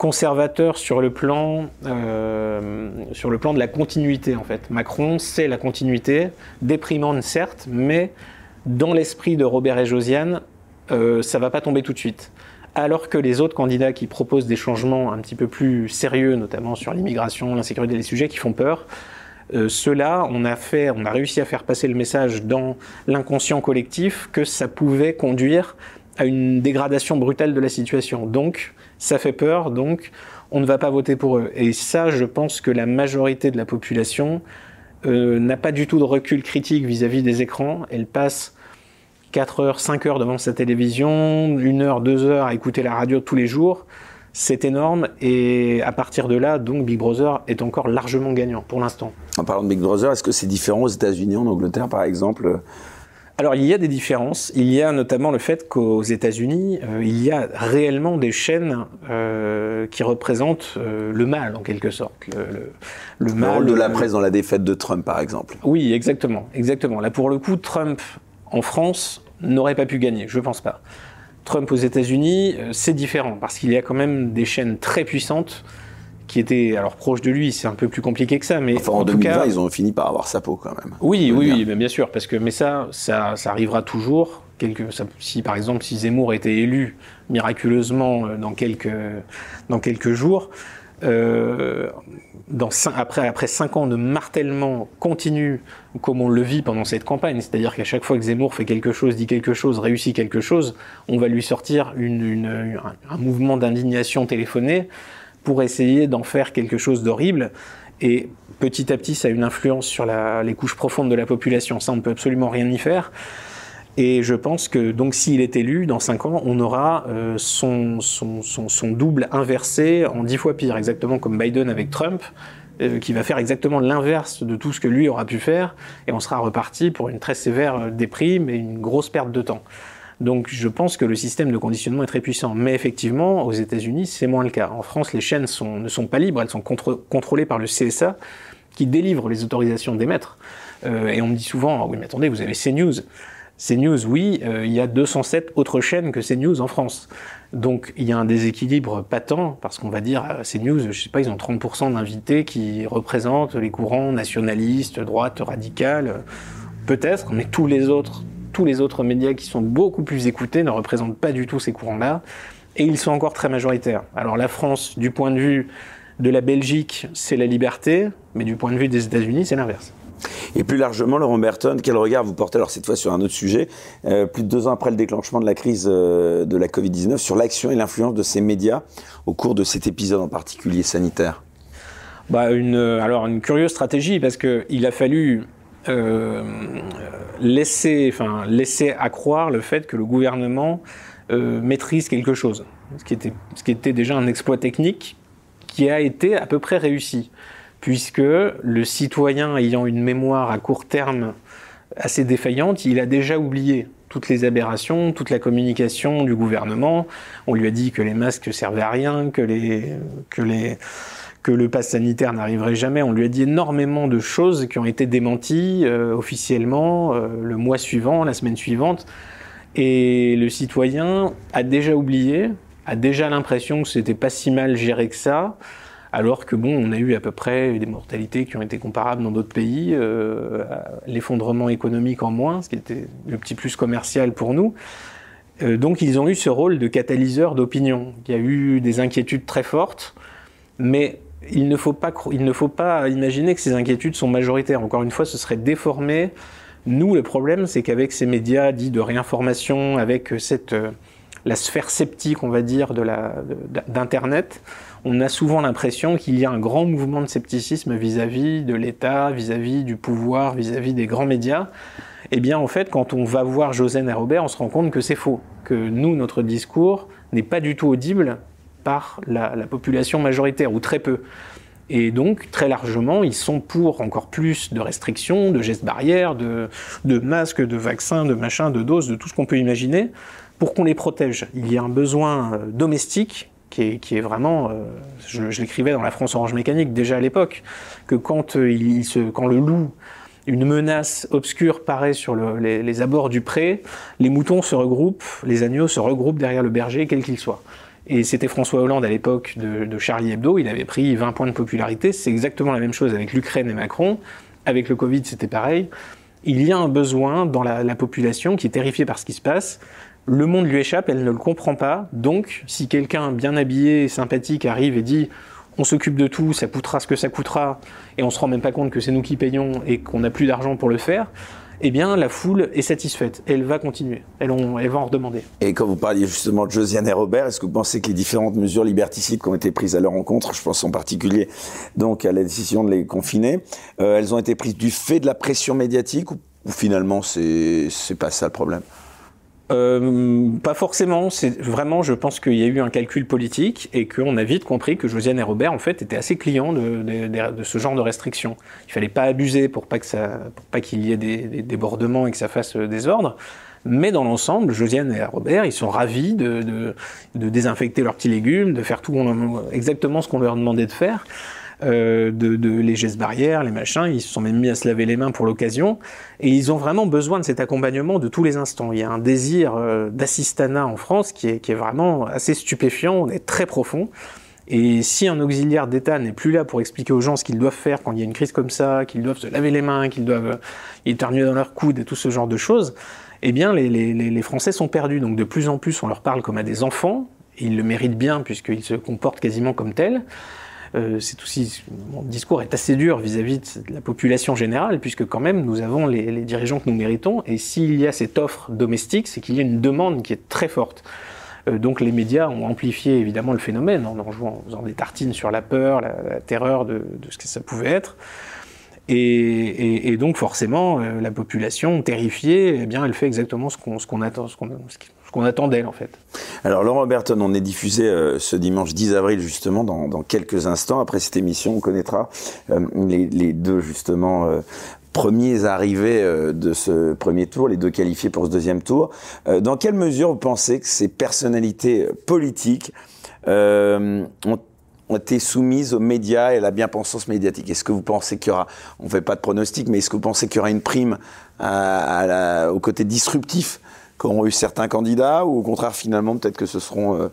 conservateur sur le plan euh, sur le plan de la continuité en fait. Macron c'est la continuité, déprimante certes, mais dans l'esprit de Robert et Josiane, euh, ça va pas tomber tout de suite. Alors que les autres candidats qui proposent des changements un petit peu plus sérieux, notamment sur l'immigration, l'insécurité, les sujets qui font peur, euh, ceux-là, on a fait, on a réussi à faire passer le message dans l'inconscient collectif que ça pouvait conduire à une dégradation brutale de la situation. Donc, ça fait peur, donc on ne va pas voter pour eux. Et ça, je pense que la majorité de la population euh, n'a pas du tout de recul critique vis-à-vis des écrans. Elle passe 4 heures, 5 heures devant sa télévision, 1 heure, 2 heures à écouter la radio tous les jours. C'est énorme et à partir de là, donc Big Brother est encore largement gagnant pour l'instant. En parlant de Big Brother, est-ce que c'est différent aux États-Unis, en Angleterre par exemple alors il y a des différences. Il y a notamment le fait qu'aux États-Unis, euh, il y a réellement des chaînes euh, qui représentent euh, le mal en quelque sorte. Le, le, mal, rôle de la presse dans la défaite de Trump, par exemple. Oui, exactement, exactement. Là pour le coup, Trump en France n'aurait pas pu gagner. Je pense pas. Trump aux États-Unis, c'est différent parce qu'il y a quand même des chaînes très puissantes qui était alors proche de lui, c'est un peu plus compliqué que ça, mais enfin, en, 2020, ils ont fini par avoir sa peau quand même. Oui, oui, oui, bien sûr, parce que mais ça, ça, ça arrivera toujours. Quelque, ça, si par exemple, si Zemmour était élu miraculeusement euh, dans quelques dans quelques jours, euh, dans après après cinq ans de martèlement continu, comme on le vit pendant cette campagne, c'est-à-dire qu'à chaque fois que Zemmour fait quelque chose, dit quelque chose, réussit quelque chose, on va lui sortir une, une, un mouvement d'indignation téléphoné pour essayer d'en faire quelque chose d'horrible. Et petit à petit, ça a une influence sur les couches profondes de la population. Ça, on ne peut absolument rien y faire. Et je pense que donc s'il est élu, dans 5 ans, on aura euh, son, double inversé en 10 fois pire, exactement comme Biden avec Trump, euh, qui va faire exactement l'inverse de tout ce que lui aura pu faire, et on sera reparti pour une très sévère euh, déprime et une grosse perte de temps. Donc je pense que le système de conditionnement est très puissant. Mais effectivement, aux États-Unis, c'est moins le cas. En France, les chaînes ne sont pas libres, elles sont contrôlées par le CSA qui délivre les autorisations d'émettre. Euh, et on me dit souvent, ah oui mais attendez, vous avez CNews. CNews, oui, euh, il y a 207 autres chaînes que CNews en France. Donc il y a un déséquilibre patent, parce qu'on va dire, euh, CNews, je sais pas, ils ont 30% d'invités qui représentent les courants nationalistes, droite, radicale, peut-être, mais tous les autres tous les autres médias qui sont beaucoup plus écoutés ne représentent pas du tout ces courants-là, et ils sont encore très majoritaires. Alors la France, du point de vue de la Belgique, c'est la liberté, mais du point de vue des États-Unis, c'est l'inverse. Et plus largement, Laurent Berton, quel regard vous portez, alors cette fois sur un autre sujet, euh, plus de deux ans après le déclenchement de la crise euh, de la Covid-19, sur l'action et l'influence de ces médias au cours de cet épisode en particulier sanitaire? Bah une, Alors une curieuse stratégie, parce qu'il a fallu euh, laisser, enfin, laisser le fait que le gouvernement euh, maîtrise quelque chose, ce qui, était, ce qui était déjà un exploit technique qui a été à peu près réussi, puisque le citoyen ayant une mémoire à court terme assez défaillante, il a déjà oublié toutes les aberrations, toute la communication du gouvernement. On lui a dit que les masques servaient à rien, que les, que les, que le pass sanitaire n'arriverait jamais. On lui a dit énormément de choses qui ont été démenties euh, officiellement euh, le mois suivant, la semaine suivante. Et le citoyen a déjà oublié, a déjà l'impression que c'était pas si mal géré que ça, alors que bon, on a eu à peu près des mortalités qui ont été comparables dans d'autres pays, euh, l'effondrement économique en moins, ce qui était le petit plus commercial pour nous. donc ils ont eu ce rôle de catalyseur d'opinion. Il y a eu des inquiétudes très fortes, mais il ne, faut pas, il ne faut pas imaginer que ces inquiétudes sont majoritaires. Encore une fois, ce serait déformé. Nous, le problème, c'est qu'avec ces médias dits de réinformation, avec cette, euh, la sphère sceptique, on va dire, d'Internet, on a souvent l'impression qu'il y a un grand mouvement de scepticisme vis-à-vis de l'État, vis-à-vis du pouvoir, vis-à-vis des grands médias. Eh bien, en fait, quand on va voir Josène et Robert, on se rend compte que c'est faux, que nous, notre discours n'est pas du tout audible par la, population majoritaire, ou très peu. Et donc, très largement, ils sont pour encore plus de restrictions, de gestes barrières, de, masques, de vaccins, de machins, de doses, de tout ce qu'on peut imaginer, pour qu'on les protège. Il y a un besoin euh, domestique qui est, vraiment, euh, je, l'écrivais dans la France Orange Mécanique déjà à l'époque, que quand, euh, il se, quand le loup, une menace obscure paraît sur les, les, abords du pré, les moutons se regroupent, les agneaux se regroupent derrière le berger, quel qu'il soit. Et c'était François Hollande à l'époque de, Charlie Hebdo, il avait pris 20 points de popularité. C'est exactement la même chose avec l'Ukraine et Macron. Avec le Covid, c'était pareil. Il y a un besoin dans la, population qui est terrifiée par ce qui se passe. Le monde lui échappe, elle ne le comprend pas. Donc, si quelqu'un bien habillé, sympathique arrive et dit on s'occupe de tout, ça coûtera ce que ça coûtera, et on se rend même pas compte que c'est nous qui payons et qu'on n'a plus d'argent pour le faire, eh bien, la foule est satisfaite. Elle va continuer. Elle, va en redemander. Et quand vous parliez justement de Josiane et Robert, est-ce que vous pensez que les différentes mesures liberticides qui ont été prises à leur rencontre, je pense en particulier donc à la décision de les confiner, euh, elles ont été prises du fait de la pression médiatique ou, ou finalement c'est pas ça le problème? Euh, pas forcément. C'est vraiment, je pense qu'il y a eu un calcul politique et qu'on a vite compris que Josiane et Robert, en fait, étaient assez clients de, ce genre de restrictions. Il fallait pas abuser pour pas qu'il y ait des, débordements et que ça fasse euh, désordre. Mais dans l'ensemble, Josiane et Robert, ils sont ravis de, de, désinfecter leurs petits légumes, de faire tout exactement ce qu'on leur demandait de faire. Euh, de, de, les gestes barrières, les machins. Ils se sont même mis à se laver les mains pour l'occasion. Et ils ont vraiment besoin de cet accompagnement de tous les instants. Il y a un désir euh, d'assistanat en France qui est, qui est vraiment assez stupéfiant, est très profond. Et si un auxiliaire d'État n'est plus là pour expliquer aux gens ce qu'ils doivent faire quand il y a une crise comme ça, qu'ils doivent se laver les mains, qu'ils doivent éternuer dans leur coude et tout ce genre de choses, eh bien les, les, les Français sont perdus. Donc de plus en plus on leur parle comme à des enfants, ils le méritent bien puisqu'ils se comportent quasiment comme tels. Euh, c'est aussi mon discours est assez dur vis-à-vis de la population générale, puisque quand même nous avons les, dirigeants que nous méritons, et s'il y a cette offre domestique, c'est qu'il y a une demande qui est très forte. Euh, donc les médias ont amplifié évidemment le phénomène en en jouant, faisant des tartines sur la peur, la, terreur de, ce que ça pouvait être. Et, donc forcément, euh, la population terrifiée, eh bien, elle fait exactement ce qu'on attend, ce qu'on qu'on attend d'elle en fait. Alors Laurent Berton, on est diffusé euh, ce dimanche 10 avril justement dans, quelques instants. Après cette émission, on connaîtra euh, les, deux justement euh, premiers arrivés de ce premier tour, les deux qualifiés pour ce deuxième tour. dans quelle mesure vous pensez que ces personnalités politiques ont ont été soumises aux médias et à la bien-pensance médiatique? Est-ce que vous pensez qu'il y aura, on ne fait pas de pronostic, mais est-ce que vous pensez qu'il y aura une prime au côté disruptif qu'auront eu certains candidats, ou au contraire, finalement, peut-être que ce seront euh,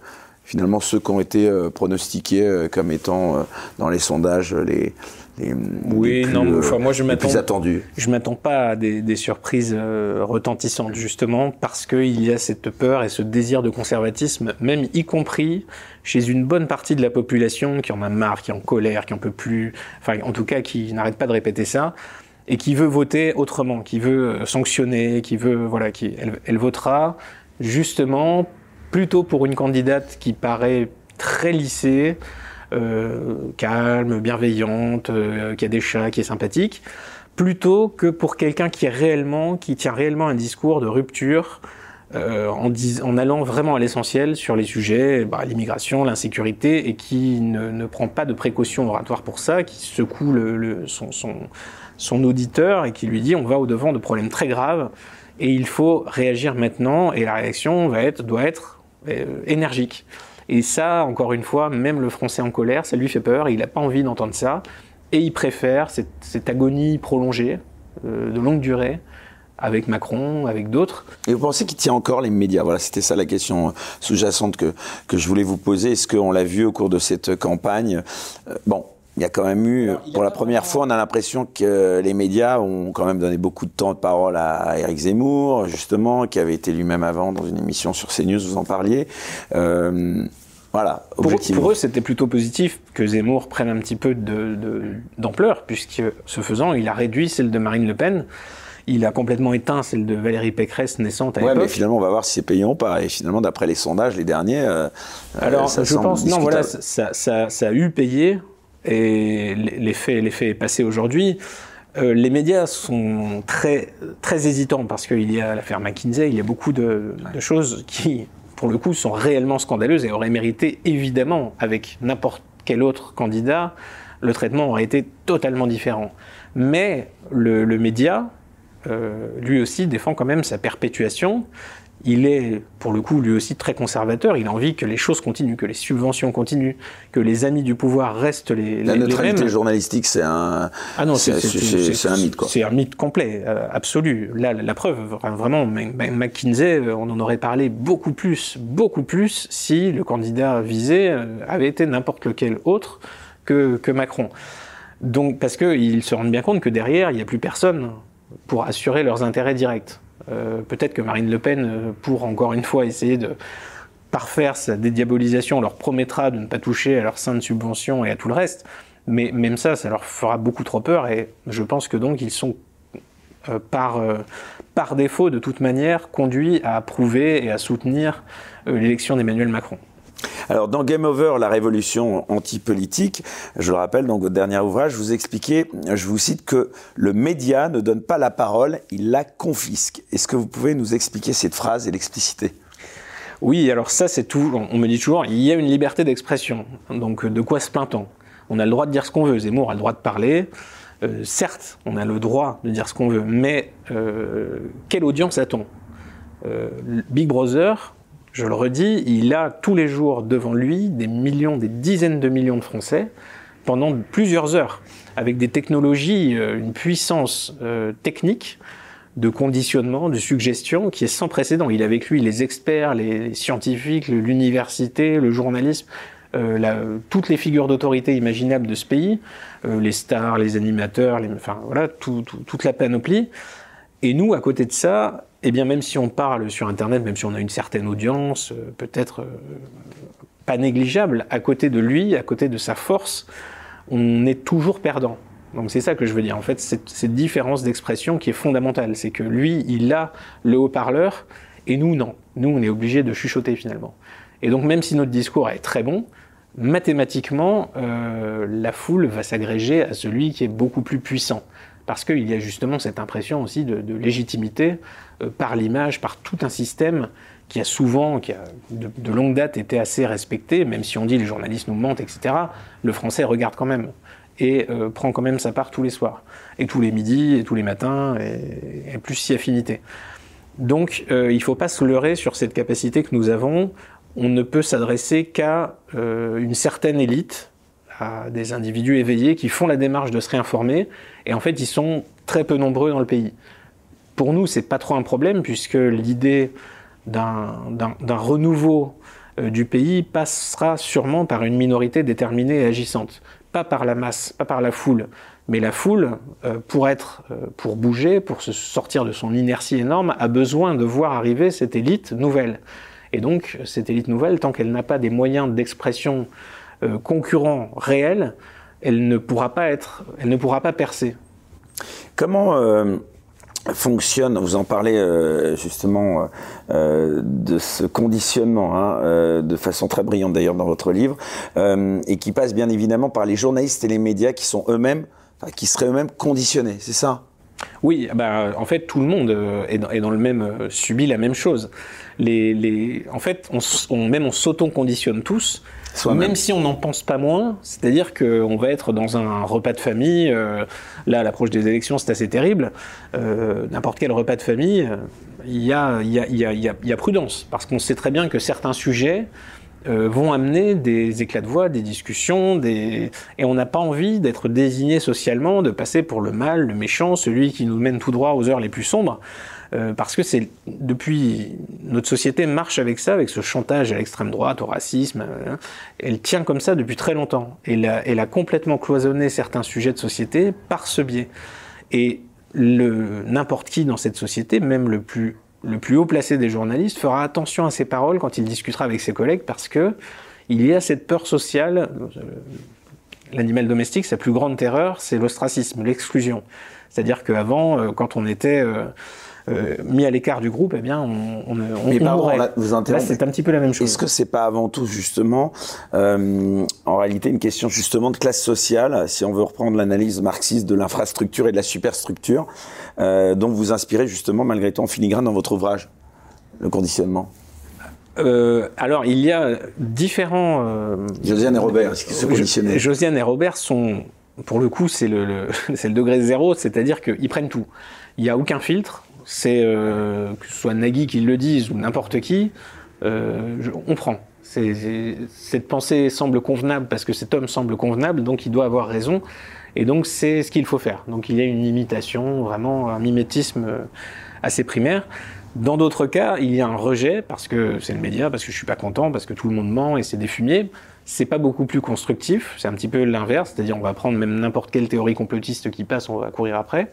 finalement ceux qui ont été euh, pronostiqués euh, comme étant dans les sondages les, les, oui, non, enfin, moi je m'attends, attendus. Je m'attends pas à des, des surprises retentissantes justement parce qu'il y a cette peur et ce désir de conservatisme, même y compris chez une bonne partie de la population qui en a marre, qui est en colère, qui en peut plus, enfin en tout cas qui n'arrête pas de répéter ça et qui veut voter autrement, qui veut euh, sanctionner, qui veut voilà, qui elle, votera justement plutôt pour une candidate qui paraît très lissée, euh, calme, bienveillante, euh, qui a des chats, qui est sympathique, plutôt que pour quelqu'un qui est réellement, qui tient réellement un discours de rupture. en, en, allant vraiment à l'essentiel sur les sujets, bah, l'immigration, l'insécurité, et qui ne, ne, prend pas de précautions oratoires pour ça, qui secoue le, le, son, son, son auditeur et qui lui dit on va au-devant de problèmes très graves et il faut réagir maintenant et la réaction va être, doit être euh, énergique. Et ça, encore une fois, même le français en colère, ça lui fait peur, il n'a pas envie d'entendre ça et il préfère cette, agonie prolongée euh, de longue durée avec Macron, avec d'autres. Et vous pensez qu'il tient encore les médias? Voilà, c'était ça la question sous-jacente que, que je voulais vous poser. Est-ce qu'on l'a vu au cours de cette campagne? Euh, Bon, il y a quand même eu, pour la première fois, on a l'impression que les médias ont quand même donné beaucoup de temps de parole à Éric Zemmour, justement, qui avait été lui-même avant dans une émission sur CNews, vous en parliez. Euh, Voilà, pour, pour, eux, c'était plutôt positif que Zemmour prenne un petit peu d'ampleur, de, puisque ce faisant, il a réduit celle de Marine Le Pen. Il a complètement éteint celle de Valérie Pécresse naissante à ouais, mais finalement, on va voir si c'est payant ou pas. Et finalement, d'après les sondages, les derniers, euh, alors je pense non, voilà, ça, ça, ça, a eu payé et l'effet, est passé aujourd'hui. Euh, les médias sont très, très hésitants parce qu'il y a l'affaire McKinsey, il y a beaucoup de, choses qui, pour le coup, sont réellement scandaleuses et auraient mérité, évidemment, avec n'importe quel autre candidat, le traitement aurait été totalement différent. Mais le, média, euh, lui aussi, défend quand même sa perpétuation il est, pour le coup, lui aussi très conservateur. Il a envie que les choses continuent, que les subventions continuent, que les amis du pouvoir restent les, La neutralité journalistique, c'est un, ah non, c'est, un mythe. C'est un mythe complet, euh, absolu. Là, la preuve, vraiment, McKinsey, euh, on en aurait parlé beaucoup plus, beaucoup plus, si le candidat visé euh, avait été n'importe lequel autre que, que Macron. Donc, parce qu'ils se rendent bien compte que derrière, il n'y a plus personne pour assurer leurs intérêts directs. Euh, peut-être que Marine Le Pen, euh, pour encore une fois essayer de parfaire sa dédiabolisation, leur promettra de ne pas toucher à leurs de subventions et à tout le reste. Mais même ça, ça leur fera beaucoup trop peur et je pense que donc ils sont euh, par, par défaut, de toute manière, conduits à approuver et à soutenir l'élection d'Emmanuel Macron. Alors, dans Game Over, la révolution anti-politique, je le rappelle, dans votre dernier ouvrage, vous expliquez, je vous cite, que le média ne donne pas la parole, il la confisque. Est-ce que vous pouvez nous expliquer cette phrase et l'expliciter? Oui, alors ça, c'est tout. On me dit toujours, il y a une liberté d'expression. Donc, de quoi se plaint-on? On a le droit de dire ce qu'on veut. Zemmour a le droit de parler. Euh, certes, on a le droit de dire ce qu'on veut, mais euh, quelle audience a-t-on? Euh, Big Brother je le redis, il a tous les jours devant lui des millions, des dizaines de millions de Français pendant plusieurs heures, avec des technologies, euh, une puissance euh, technique de conditionnement, de suggestion qui est sans précédent. Il a avec lui les experts, les scientifiques, l'université, le journalisme, euh, toutes les figures d'autorité imaginables de ce pays, les stars, les animateurs, les, enfin voilà, toute la panoplie. Et nous, à côté de ça, eh bien, même si on parle sur Internet, même si on a une certaine audience, euh, peut-être euh, pas négligeable, à côté de lui, à côté de sa force, on est toujours perdant. Donc c'est ça que je veux dire. En fait, cette, cette différence d'expression qui est fondamentale, c'est que lui, il a le haut-parleur et nous, non. Nous, on est obligé de chuchoter finalement. Et donc même si notre discours est très bon, mathématiquement, euh, la foule va s'agréger à celui qui est beaucoup plus puissant parce qu'il y a justement cette impression aussi de, légitimité euh, par l'image, par tout un système qui a souvent, qui a de, longue date été assez respecté, même si on dit les journalistes nous mentent, etc. Le français regarde quand même et euh, prend quand même sa part tous les soirs, et tous les midis, et tous les matins, et, plus si affinité. Donc euh, il ne faut pas se leurrer sur cette capacité que nous avons. On ne peut s'adresser qu'à une certaine élite, à des individus éveillés qui font la démarche de se réinformer, et en fait, ils sont très peu nombreux dans le pays. Pour nous, c'est pas trop un problème, puisque l'idée d'un renouveau euh, du pays passera sûrement par une minorité déterminée et agissante, pas par la masse, pas par la foule. Mais la foule, euh, pour être, euh, pour bouger, pour se sortir de son inertie énorme, a besoin de voir arriver cette élite nouvelle. Et donc, cette élite nouvelle, tant qu'elle n'a pas des moyens d'expression euh, concurrent réel, elle ne pourra pas être, elle ne pourra pas percer. Comment euh, fonctionne, vous en parlez euh, justement de ce conditionnement, hein, de façon très brillante d'ailleurs dans votre livre, et qui passe bien évidemment par les journalistes et les médias qui sont eux-mêmes, qui seraient eux-mêmes conditionnés, c'est ça? Oui, bah, en fait, tout le monde est dans, le même, subit la même chose. Les, les, en fait, on, on même on s'auto-conditionne tous même si on n'en pense pas moins, c'est-à-dire qu'on va être dans un repas de famille, euh, là à l'approche des élections c'est assez terrible, euh, n'importe quel repas de famille, il y, a, prudence, parce qu'on sait très bien que certains sujets euh, vont amener des éclats de voix, des discussions, et on n'a pas envie d'être désigné socialement, de passer pour le mal, le méchant, celui qui nous mène tout droit aux heures les plus sombres. Euh, parce que c'est depuis notre société marche avec ça, avec ce chantage à l'extrême droite, au racisme. Hein. elle tient comme ça depuis très longtemps. Elle a, complètement cloisonné certains sujets de société par ce biais. Et n'importe qui dans cette société, même le plus, le plus haut placé des journalistes, fera attention à ses paroles quand il discutera avec ses collègues parce que il y a cette peur sociale. L'animal domestique, sa plus grande terreur, c'est l'ostracisme, l'exclusion. C'est-à-dire qu'avant, quand on était euh, mis à l'écart du groupe, eh bien, on, on, on Mais pardon, là, vous Là, c'est un petit peu la même chose. Est-ce que c'est pas avant tout justement, euh, en réalité, une question justement de classe sociale, si on veut reprendre l'analyse marxiste de l'infrastructure et de la superstructure, euh, dont vous inspirez justement malgré tout en filigrane dans votre ouvrage, le conditionnement? Euh, alors, il y a différents. Euh, Josiane et Robert, qui se conditionnaient. Josiane et Robert sont, pour le coup, c'est le, le, le degré zéro, c'est-à-dire qu'ils prennent tout. Il n'y a aucun filtre c'est euh, que ce soit Nagui qui le dise ou n'importe qui, euh, on prend. cette pensée semble convenable parce que cet homme semble convenable, donc il doit avoir raison. Et donc c'est ce qu'il faut faire. Donc il y a une imitation, vraiment un mimétisme euh, assez primaire. Dans d'autres cas, il y a un rejet parce que c'est le média, parce que je suis pas content, parce que tout le monde ment et c'est des fumiers. C'est pas beaucoup plus constructif. C'est un petit peu l'inverse, c'est-à-dire on va prendre même n'importe quelle théorie complotiste qui passe, on va courir après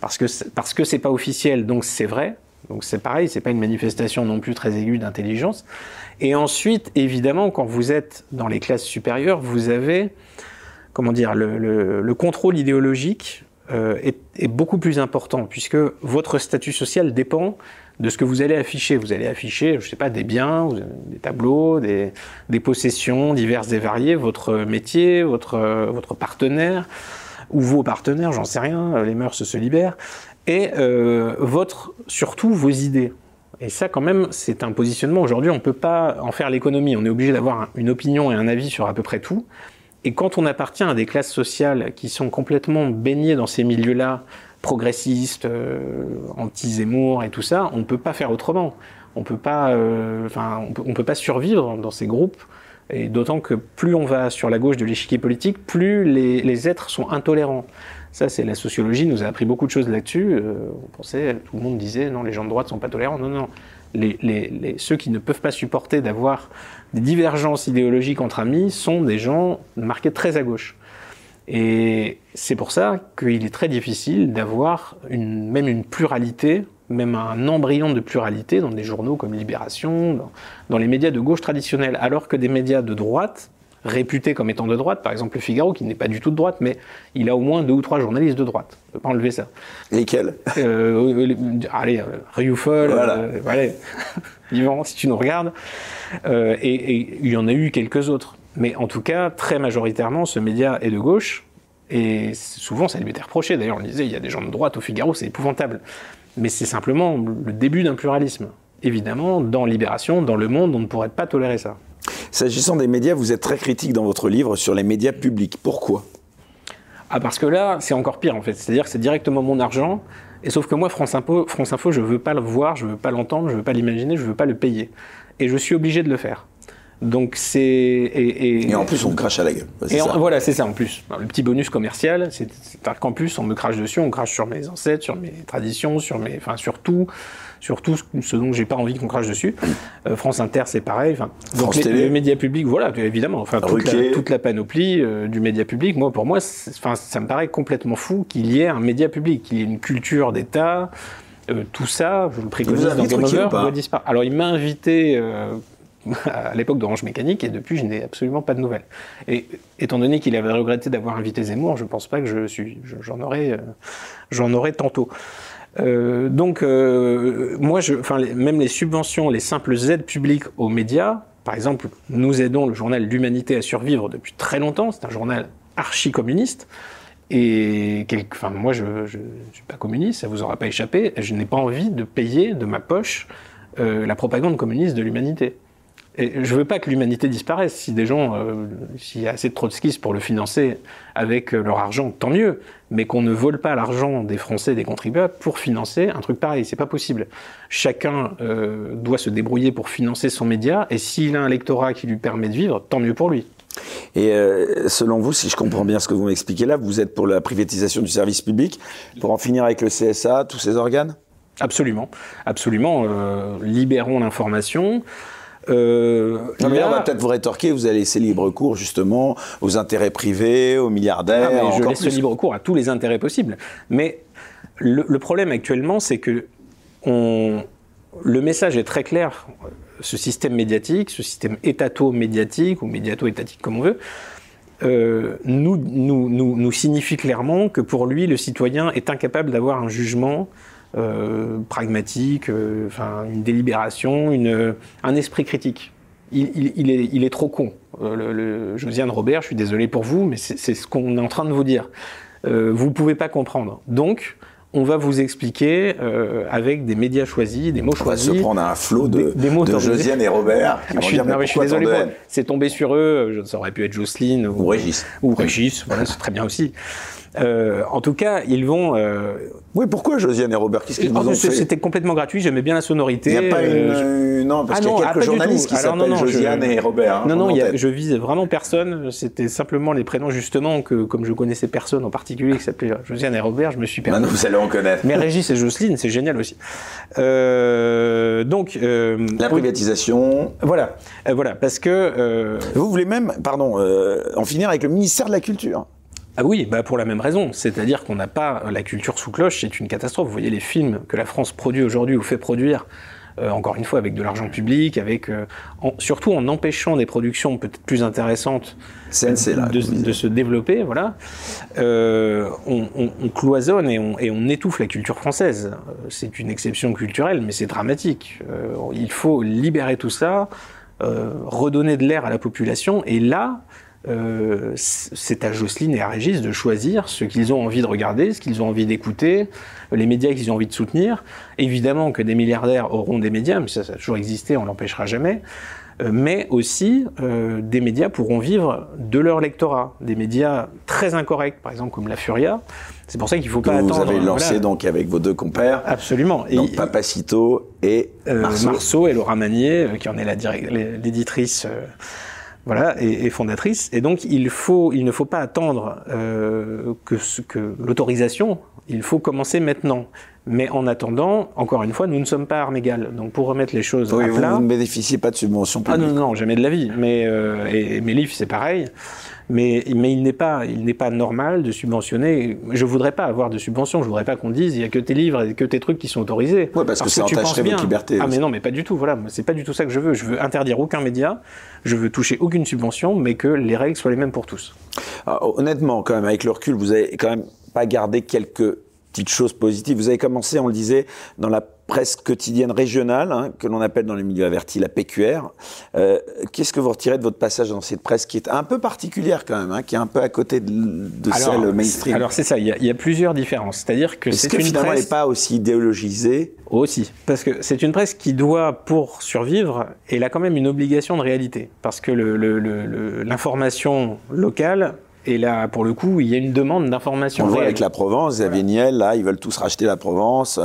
parce que parce que c'est pas officiel, donc c'est vrai. Donc c'est pareil, c'est pas une manifestation non plus très aiguë d'intelligence. Et ensuite, évidemment, quand vous êtes dans les classes supérieures, vous avez comment dire le, le, le contrôle idéologique euh, est, est, beaucoup plus important puisque votre statut social dépend de ce que vous allez afficher. Vous allez afficher, je sais pas, des biens, des tableaux, des, des possessions diverses et variées, votre métier, votre votre partenaire ou vos partenaires, j'en sais rien, euh, les mœurs se libèrent, et euh, votre, surtout vos idées. Et ça, quand même, c'est un positionnement. Aujourd'hui, on ne peut pas en faire l'économie. On est obligé d'avoir une opinion et un avis sur à peu près tout. Et quand on appartient à des classes sociales qui sont complètement baignées dans ces milieux-là, progressistes, euh, anti-Zemmour et tout ça, on ne peut pas faire autrement. On peut on peut pas survivre dans ces groupes et d'autant que plus on va sur la gauche de l'échiquier politique, plus les, êtres sont intolérants. Ça, c'est la sociologie nous a appris beaucoup de choses là-dessus. Euh, on pensait, tout le monde disait, non, les gens de droite sont pas tolérants. Non, non. Les, ceux qui ne peuvent pas supporter d'avoir des divergences idéologiques entre amis sont des gens marqués très à gauche. Et c'est pour ça qu'il est très difficile d'avoir même une pluralité même un embryon de pluralité dans des journaux comme Libération, dans, dans, les médias de gauche traditionnels, alors que des médias de droite, réputés comme étant de droite, par exemple le Figaro, qui n'est pas du tout de droite, mais il a au moins deux ou trois journalistes de droite. On ne peut pas enlever ça. Lesquels? Euh, les, Allez, euh, Rioufol, voilà. Euh. Yvan, si tu nous regardes. Euh, et, et il y en a eu quelques autres. Mais en tout cas, très majoritairement, ce média est de gauche. Et souvent, ça lui était reproché. D'ailleurs, on disait, il y a des gens de droite au Figaro, c'est épouvantable mais c'est simplement le début d'un pluralisme. Évidemment, dans Libération, dans Le Monde, on ne pourrait pas tolérer ça. S'agissant des médias, vous êtes très critique dans votre livre sur les médias publics. Pourquoi? Ah, parce que là, c'est encore pire en fait. C'est-à-dire que c'est directement mon argent. Et sauf que moi, France Info, France Info, je veux pas le voir, je veux pas l'entendre, je veux pas l'imaginer, je veux pas le payer. Et je suis obligé de le faire. Donc c'est et, et, et, en plus on me crache à la gueule. Et en, voilà, c'est ça en plus. Le petit bonus commercial, c'est qu'en plus on me crache dessus, on crache sur mes ancêtres, sur mes traditions, sur mes, enfin sur tout, sur tout ce dont j'ai pas envie qu'on crache dessus. Euh, France Inter, c'est pareil. Enfin, donc les, les, médias publics, voilà, évidemment. Enfin toute, la, toute la, panoplie euh, du média public. Moi, pour moi, enfin ça me paraît complètement fou qu'il y ait un média public, qu'il y ait une culture d'État. Euh, tout ça, je le préconise dans Game Over. Alors, il m'a invité euh, à l'époque d'Orange Mécanique, et depuis, je n'ai absolument pas de nouvelles. Et étant donné qu'il avait regretté d'avoir invité Zemmour, je ne pense pas que je suis, j'en aurais, euh, j'en aurais tantôt. Euh, donc, euh, moi, même les subventions, les simples aides publiques aux médias, par exemple, nous aidons le journal L'Humanité à survivre depuis très longtemps. C'est un journal archi-communiste. Et moi, je ne suis pas communiste, ça vous aura pas échappé. Je n'ai pas envie de payer de ma poche la propagande communiste de l'humanité. Et je veux pas que l'humanité disparaisse. Si des gens, euh, s'il y a assez de trotskistes pour le financer avec leur argent, tant mieux. Mais qu'on ne vole pas l'argent des Français, des contribuables, pour financer un truc pareil. C'est pas possible. Chacun euh, doit se débrouiller pour financer son média. Et s'il a un lectorat qui lui permet de vivre, tant mieux pour lui. Et euh, selon vous, si je comprends bien ce que vous m'expliquez là, vous êtes pour la privatisation du service public, pour en finir avec le CSA, tous ces organes? Absolument, absolument. Euh, libérons l'information. Euh, non, mais là, on va peut-être vous rétorquer, vous allez laisser libre cours justement aux intérêts privés, aux milliardaires. Non, je laisse plus. libre cours à tous les intérêts possibles. Mais le, le problème actuellement, c'est que on, le message est très clair. Ce système médiatique, ce système étato-médiatique ou médiato-étatique comme on veut, euh, nous, nous, nous, nous, signifie clairement que pour lui, le citoyen est incapable d'avoir un jugement pragmatique, euh, enfin, une délibération, une, un esprit critique. Il, il, il, est, il est, trop con. Euh, le, le, Josiane Robert, je suis désolé pour vous, mais c'est ce qu'on est en train de vous dire. Euh, vous ne pouvez pas comprendre. Donc, on va vous expliquer euh, avec des médias choisis, des mots choisis. On va se prendre un flot de, des, des mots de Josiane et Robert qui ah, non, mais je suis désolé, c'est tombé sur eux, ça aurait pu être Jocelyne ou, ou Régis. Ou Régis, voilà, c'est très bien aussi. Euh, en tout cas, ils vont. Euh... Oui, pourquoi Josiane et Robert? Qu'est-ce qu'ils nous ont fait? C'était complètement gratuit. J'aimais bien la sonorité. Il n'y a pas une, euh... non, parce ah qu'il y a non, quelques journalistes qui s'appellent Josiane je... et Robert. Hein, non, non, y a, je vise vraiment personne. C'était simplement les prénoms justement que, comme je connaissais personne en particulier qui s'appelait Josiane et Robert, je me suis permis. Maintenant, vous allez en connaître. Mais Régis et Jocelyne, c'est génial aussi. Euh, donc euh, la privatisation. Voilà, euh, voilà, parce que vous voulez même, pardon, en finir avec le ministère de la Culture. Ah oui, bah pour la même raison. C'est-à-dire qu'on n'a pas la culture sous cloche, c'est une catastrophe. Vous voyez les films que la France produit aujourd'hui ou fait produire, euh, encore une fois, avec de l'argent public, avec euh, en, surtout en empêchant des productions peut-être plus intéressantes CNC, là, de, de, se développer. Voilà, euh, on, on, on, cloisonne et on, et on, étouffe la culture française. C'est une exception culturelle, mais c'est dramatique. Il faut libérer tout ça, redonner de l'air à la population, et là. Euh, c'est à Jocelyne et à Régis de choisir ce qu'ils ont envie de regarder, ce qu'ils ont envie d'écouter, les médias qu'ils ont envie de soutenir. Évidemment que des milliardaires auront des médias, mais ça, ça a toujours existé, on l'empêchera jamais. Euh, mais aussi, euh, des médias pourront vivre de leur lectorat. Des médias très incorrects, par exemple comme La Furia. C'est pour ça qu'il ne faut pas vous attendre. Vous avez lancé voilà. donc avec vos deux compères. Absolument. Donc et, Papacito et Marceau. Marceau et Laura Manier, qui en est l'éditrice voilà, et, et, fondatrice. Et donc, il, faut, il ne faut pas attendre euh, que, que l'autorisation, il faut commencer maintenant. Mais en attendant, encore une fois, nous ne sommes pas armes égales. Donc, pour remettre les choses oui, à plat... Vous ne bénéficiez pas de subventions publiques. Ah non, non, jamais de la vie. Mais, euh, et, et mes livres, c'est pareil. Mais, mais il n'est pas, il n'est pas normal de subventionner. Je voudrais pas avoir de subvention. Je voudrais pas qu'on dise il y a que tes livres et que tes trucs qui sont autorisés. Oui, parce, parce, que ça entacherait votre liberté. Ah mais non, mais pas du tout. Voilà, c'est pas du tout ça que je veux. Je veux interdire aucun média. Je veux toucher aucune subvention, mais que les règles soient les mêmes pour tous. Alors, honnêtement, quand même, avec le recul, vous avez quand même pas gardé quelques petites choses positives. Vous avez commencé, on le disait, dans la presse quotidienne régionale, hein, que l'on appelle dans les milieux avertis la PQR. Euh, Qu'est-ce que vous retirez de votre passage dans cette presse qui est un peu particulière quand même, hein, qui est un peu à côté de, de alors, celle mainstream? Alors c'est ça, il y, a, il y, a, plusieurs différences. C'est-à-dire que c'est une finalement presse... n'est pas aussi idéologisée? Aussi, parce que c'est une presse qui doit, pour survivre, elle a quand même une obligation de réalité. Parce que l'information locale et là, pour le coup, il y a une demande d'information. On le voit avec la Provence, Xavier là, ils veulent tous racheter la Provence.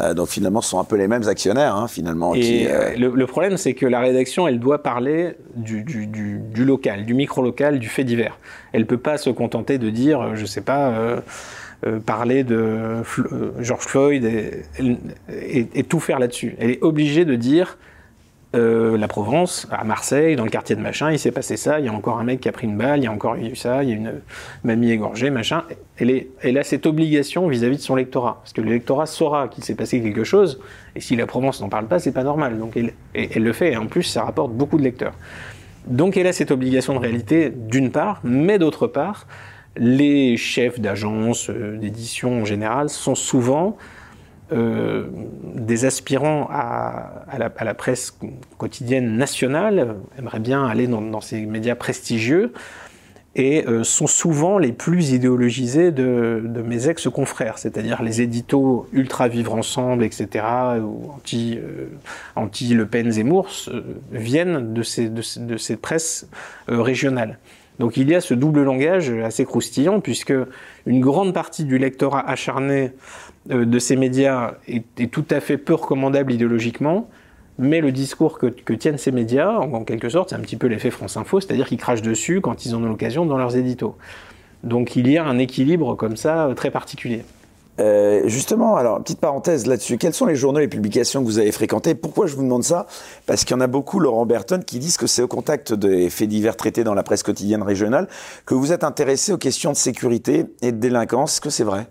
Euh, donc finalement, ce sont un peu les mêmes actionnaires, hein, finalement. Et qui, euh... le, le, problème, c'est que la rédaction, elle doit parler du, du, du, du local, du micro-local, du fait divers. Elle ne peut pas se contenter de dire, je ne sais pas... Euh, euh, parler de euh, George Floyd et, et, et tout faire là-dessus. Elle est obligée de dire euh, la Provence, à Marseille, dans le quartier de machin, il s'est passé ça, il y a encore un mec qui a pris une balle, il y a encore eu ça, il y a une mamie égorgée, machin. Elle, elle a cette obligation vis-à-vis -vis de son lectorat. Parce que le lectorat saura qu'il s'est passé quelque chose, et si la Provence n'en parle pas, c'est pas normal. Donc elle, elle, le fait, et en plus, ça rapporte beaucoup de lecteurs. Donc elle a cette obligation de réalité, d'une part, mais d'autre part, les chefs d'agence, euh, d'édition en général, sont souvent euh, des aspirants à, la, presse quotidienne nationale, aimeraient bien aller dans, ces médias prestigieux, et euh, sont souvent les plus idéologisés de, mes ex-confrères, c'est-à-dire les éditos ultra vivre ensemble, etc., ou euh, anti Le Pen Zemmour, viennent de ces, de, de ces presses régionales. Donc il y a ce double langage assez croustillant, puisque une grande partie du lectorat acharné de ces médias est, tout à fait peu recommandable idéologiquement, mais le discours que, tiennent ces médias, en, quelque sorte, c'est un petit peu l'effet France Info, c'est-à-dire qu'ils crachent dessus quand ils en ont l'occasion dans leurs éditos. Donc il y a un équilibre comme ça très particulier. Euh, justement, alors, petite parenthèse là-dessus, quels sont les journaux, les publications que vous avez fréquentés Pourquoi je vous demande ça? Parce qu'il y en a beaucoup, Laurent Berton, qui disent que c'est au contact des faits divers traités dans la presse quotidienne régionale que vous êtes intéressé aux questions de sécurité et de délinquance. Est-ce que c'est vrai?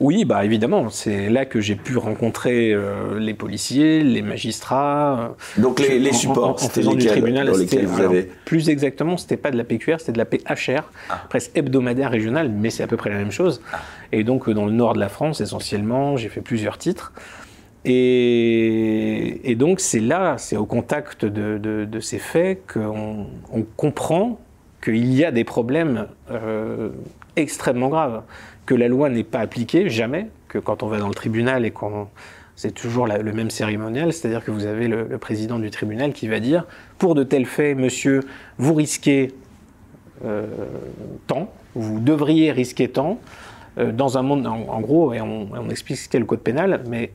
Oui, bah évidemment, c'est là que j'ai pu rencontrer euh, les policiers, les magistrats. Donc les, les supports, c'était du tribunal, vous avez... plus exactement, c'était pas de la PQR, c'était de la PHR, ah. presque hebdomadaire régionale, mais c'est à peu près la même chose. Ah. Et donc dans le nord de la France, essentiellement, j'ai fait plusieurs titres. Et, donc c'est là, c'est au contact de, ces faits qu'on on comprend qu'il y a des problèmes euh, extrêmement graves, que la loi n'est pas appliquée, jamais, que quand on va dans le tribunal et qu'on... C'est toujours le même cérémonial, c'est-à-dire que vous avez le, président du tribunal qui va dire, pour de tels faits, monsieur, vous risquez euh, tant, vous devriez risquer tant, euh, dans un monde, en, gros, et on, explique ce qu'est le code pénal, mais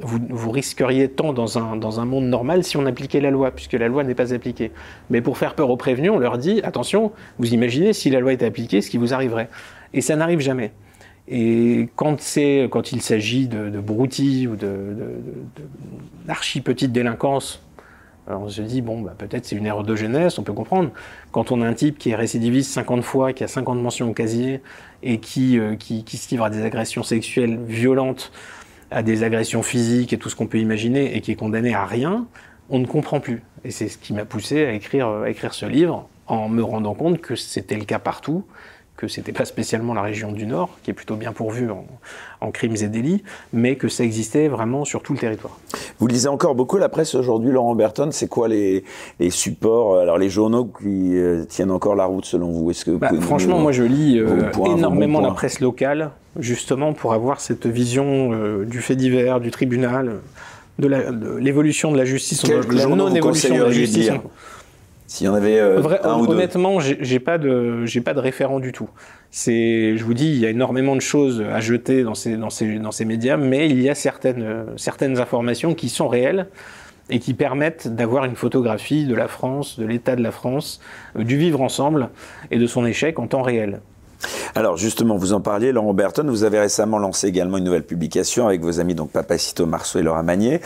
vous, risqueriez tant dans un, dans un monde normal si on appliquait la loi, puisque la loi n'est pas appliquée. Mais pour faire peur aux prévenus, on leur dit attention, vous imaginez si la loi était appliquée, ce qui vous arriverait. Et ça n'arrive jamais. Et quand, quand il s'agit de, de broutilles ou d'archi petite délinquance, on se dit, bon, bah, peut-être c'est une erreur de jeunesse, on peut comprendre. Quand on a un type qui est récidiviste 50 fois, qui a 50 mentions au casier, et qui, euh, qui, qui se livre à des agressions sexuelles violentes, à des agressions physiques et tout ce qu'on peut imaginer et qui est condamné à rien, on ne comprend plus. Et c'est ce qui m'a poussé à écrire, à écrire ce livre en me rendant compte que c'était le cas partout, que c'était pas spécialement la région du Nord, qui est plutôt bien pourvue en, crimes et délits, mais que ça existait vraiment sur tout le territoire. Vous lisez encore beaucoup la presse aujourd'hui, Laurent Berton. C'est quoi les, supports, alors les journaux qui euh, tiennent encore la route selon vous? Est-ce que bah, Franchement, moi je lis euh, énormément la presse locale, justement pour avoir cette vision euh, du fait divers, du tribunal, de l'évolution de, la justice, la non-évolution de la justice. S'il y en avait euh, un honnêtement, j'ai pas de j'ai pas de référent du tout. C'est, je vous dis, il y a énormément de choses à jeter dans ces dans ces dans ces médias, mais il y a certaines certaines informations qui sont réelles et qui permettent d'avoir une photographie de la France, de l'état de la France, euh, du vivre ensemble et de son échec en temps réel. Alors justement, vous en parliez, Laurent Berton, vous avez récemment lancé également une nouvelle publication avec vos amis donc Papacito Marceau et Laura Magnier,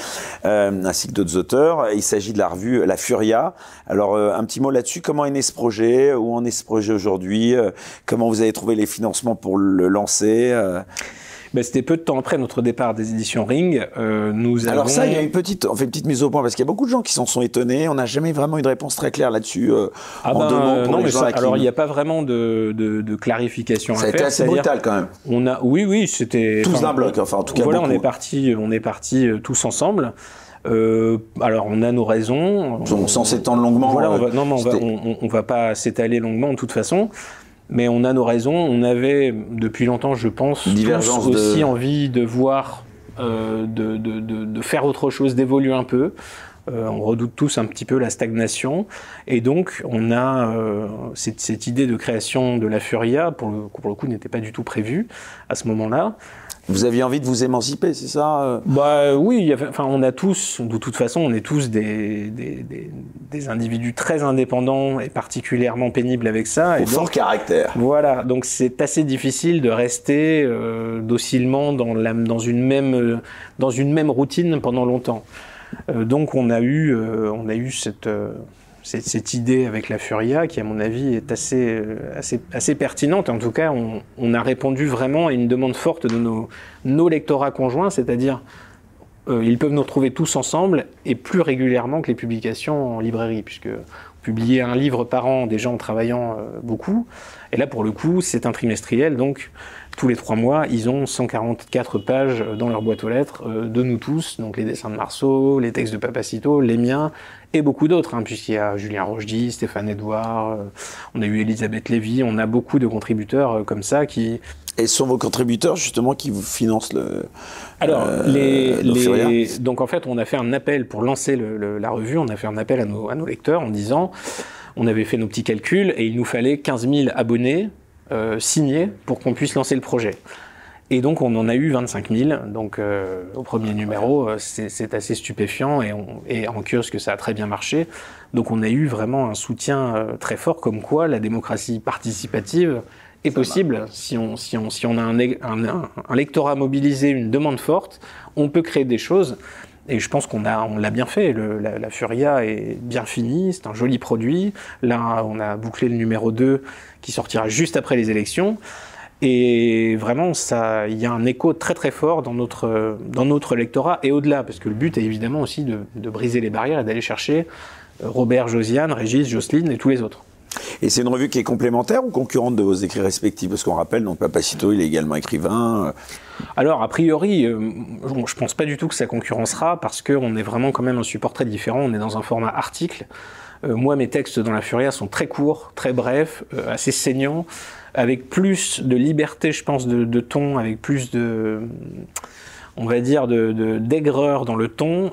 euh, ainsi que d'autres auteurs. Il s'agit de la revue La Furia. Alors euh, un petit mot là-dessus, comment est né ce projet? Où en est ce projet aujourd'hui? Euh, Comment vous avez trouvé les financements pour le lancer ben, C'était peu de temps après notre départ des éditions Ring. Euh, nous Alors ça, il y a une petite, on fait une petite mise au point parce qu'il y a beaucoup de gens qui s'en sont étonnés. On n'a jamais vraiment eu de réponse très claire là-dessus. Euh, ah en ben, non, mais alors il n'y a pas vraiment de, de, de clarification ça à faire. Ça a été assez brutal quand même. On a, oui, oui, c'était tous d'un bloc. Enfin, en tout cas, voilà, on est parti, on est parti euh, tous ensemble. Euh, alors on a nos raisons. sans s'étendre longuement. Voilà, on va, non, on va, on, on va pas s'étaler longuement de toute façon mais on a nos raisons. On avait depuis longtemps, je pense, aussi envie de voir, euh, de, de, de, faire autre chose, d'évoluer un peu. Euh, on redoute tous un petit peu la stagnation. Et donc, on a euh, cette, cette, idée de création de la Furia, pour le, pour le coup, n'était pas du tout prévue à ce moment-là. Vous aviez envie de vous émanciper, c'est ça euh? Bah oui, enfin on a tous, de toute façon, on est tous des, des, des, individus très indépendants et particulièrement pénibles avec ça. Au fort caractère. Voilà, donc c'est assez difficile de rester euh, docilement dans, la, dans, une même, dans une même routine pendant longtemps. Euh, donc on a eu, on a eu cette cette, idée avec la Furia, qui à mon avis est assez, euh, assez, assez pertinente. En tout cas, on, on, a répondu vraiment à une demande forte de nos, nos lectorats conjoints, c'est-à-dire euh, ils peuvent nous retrouver tous ensemble et plus régulièrement que les publications en librairie, puisque publier un livre par an déjà en travaillant euh, beaucoup, et là pour le coup c'est un trimestriel, donc tous les trois mois, ils ont 144 pages dans leur boîte aux lettres euh, de nous tous, donc les dessins de Marceau, les textes de Papacito, les miens, et beaucoup d'autres, hein, puisqu'il y a Julien Rochdy, Stéphane Edouard, euh, on a eu Elisabeth Lévy, on a beaucoup de contributeurs euh, comme ça qui... Et ce sont vos contributeurs justement qui vous financent le... Alors, les, les, donc en fait, on a fait un appel pour lancer le, la revue, on a fait un appel à nos, à nos lecteurs en disant, on avait fait nos petits calculs et il nous fallait 15 000 abonnés euh, signé pour qu'on puisse lancer le projet. Et donc on en a eu 25 000. Donc euh, au premier numéro, euh, c'est assez stupéfiant et, on, et, en kiosque ça a très bien marché. Donc on a eu vraiment un soutien très fort, comme quoi la démocratie participative est possible. Si on, si, on, si on a un, un, un, lectorat mobilisé, une demande forte, on peut créer des choses. Et je pense qu'on a, l'a bien fait. La, Furia est bien finie, c'est un joli produit. Là, on a bouclé le numéro 2 qui sortira juste après les élections. Et vraiment, ça, il y a un écho très très fort dans notre, dans lectorat et au-delà, parce que le but est évidemment aussi de, de briser les barrières et d'aller chercher Robert, Josiane, Régis, Jocelyne et tous les autres. Et c'est une revue qui est complémentaire ou concurrente de vos écrits respectifs? Parce qu'on rappelle, donc Papacito, il est également écrivain. Alors, a priori, euh, je pense pas du tout que ça concurrencera parce qu'on est vraiment quand même un support très différent. On est dans un format article. Euh, moi, mes textes dans la Furia sont très courts, très brefs, euh, assez saignants, avec plus de liberté, je pense, de, ton, avec plus de, on va dire, de d'aigreur dans le ton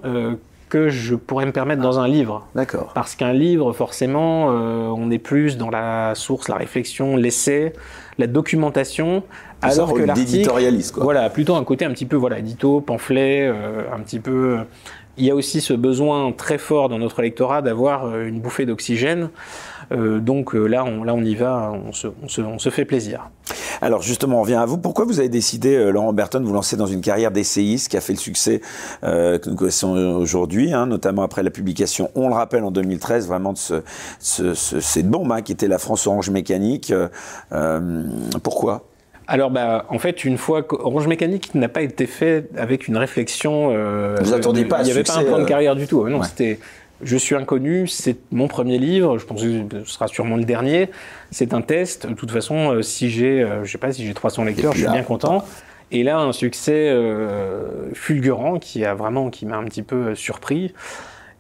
que je pourrais me permettre dans un livre. D'accord. Parce qu'un livre, forcément, on est plus dans la source, la réflexion, l'essai, la documentation, alors que l'article, voilà, plutôt un côté un petit peu voilà, édito, pamphlet, euh, un petit peu. Il y a aussi ce besoin très fort dans notre lectorat d'avoir euh, une bouffée d'oxygène. Euh, donc là, on, là, on y va, on se, on, se, on se, fait plaisir. Alors justement, on vient à vous. Pourquoi vous avez décidé, Laurent Berton, de vous lancer dans une carrière d'essayiste qui a fait le succès que nous connaissons aujourd'hui, hein, notamment après la publication, on le rappelle, en 2013, vraiment de ce, ce, cette bombe hein, qui était la France Orange Mécanique. pourquoi? Alors, bah, en fait, une fois qu'Orange Mécanique n'a pas été fait avec une réflexion. Euh, Vous attendiez pas Il n'y avait pas un plan de euh, carrière du tout. Non, c'était. Je suis inconnu, c'est mon premier livre, je pense que ce sera sûrement le dernier. C'est un test. De toute façon, euh, si j'ai, je sais pas, si j'ai 300 lecteurs, je suis bien content. Et là, un succès fulgurant qui a vraiment, qui m'a un petit peu surpris.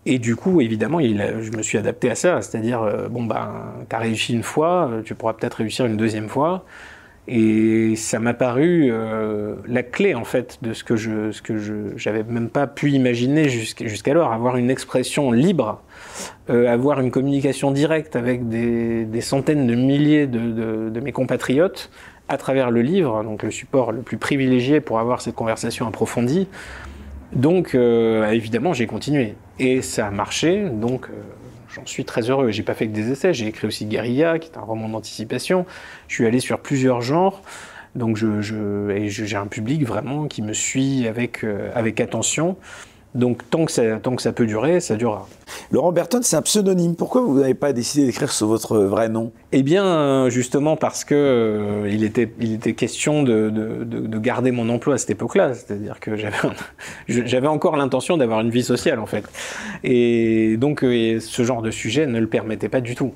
Et du coup, évidemment, il, je me suis adapté à ça. C'est-à-dire, bon, ben, t'as réussi une fois, tu pourras peut-être réussir une deuxième fois. Et ça m'a paru euh, la clé en fait de ce que je, ce que je, j'avais même pas pu imaginer jusqu'alors, avoir une expression libre, euh, avoir une communication directe avec des, centaines de milliers de, mes compatriotes à travers le livre, donc le support le plus privilégié pour avoir cette conversation approfondie. Donc euh, évidemment, j'ai continué et ça a marché. Donc j'en suis très heureux. J'ai pas fait que des essais, j'ai écrit aussi Guerilla, qui est un roman d'anticipation. Je suis allé sur plusieurs genres. Donc je, j'ai un public vraiment qui me suit avec, euh, avec attention. Donc tant que, ça, tant que ça peut durer, ça durera. Laurent Berton, c'est un pseudonyme. Pourquoi vous n'avez pas décidé d'écrire sous votre vrai nom? Eh bien, justement parce que euh, il, était, il était question de, de, de, garder mon emploi à cette époque-là. C'est-à-dire que j'avais, j'avais encore l'intention d'avoir une vie sociale, en fait. Et donc, euh, ce genre de sujet ne le permettait pas du tout.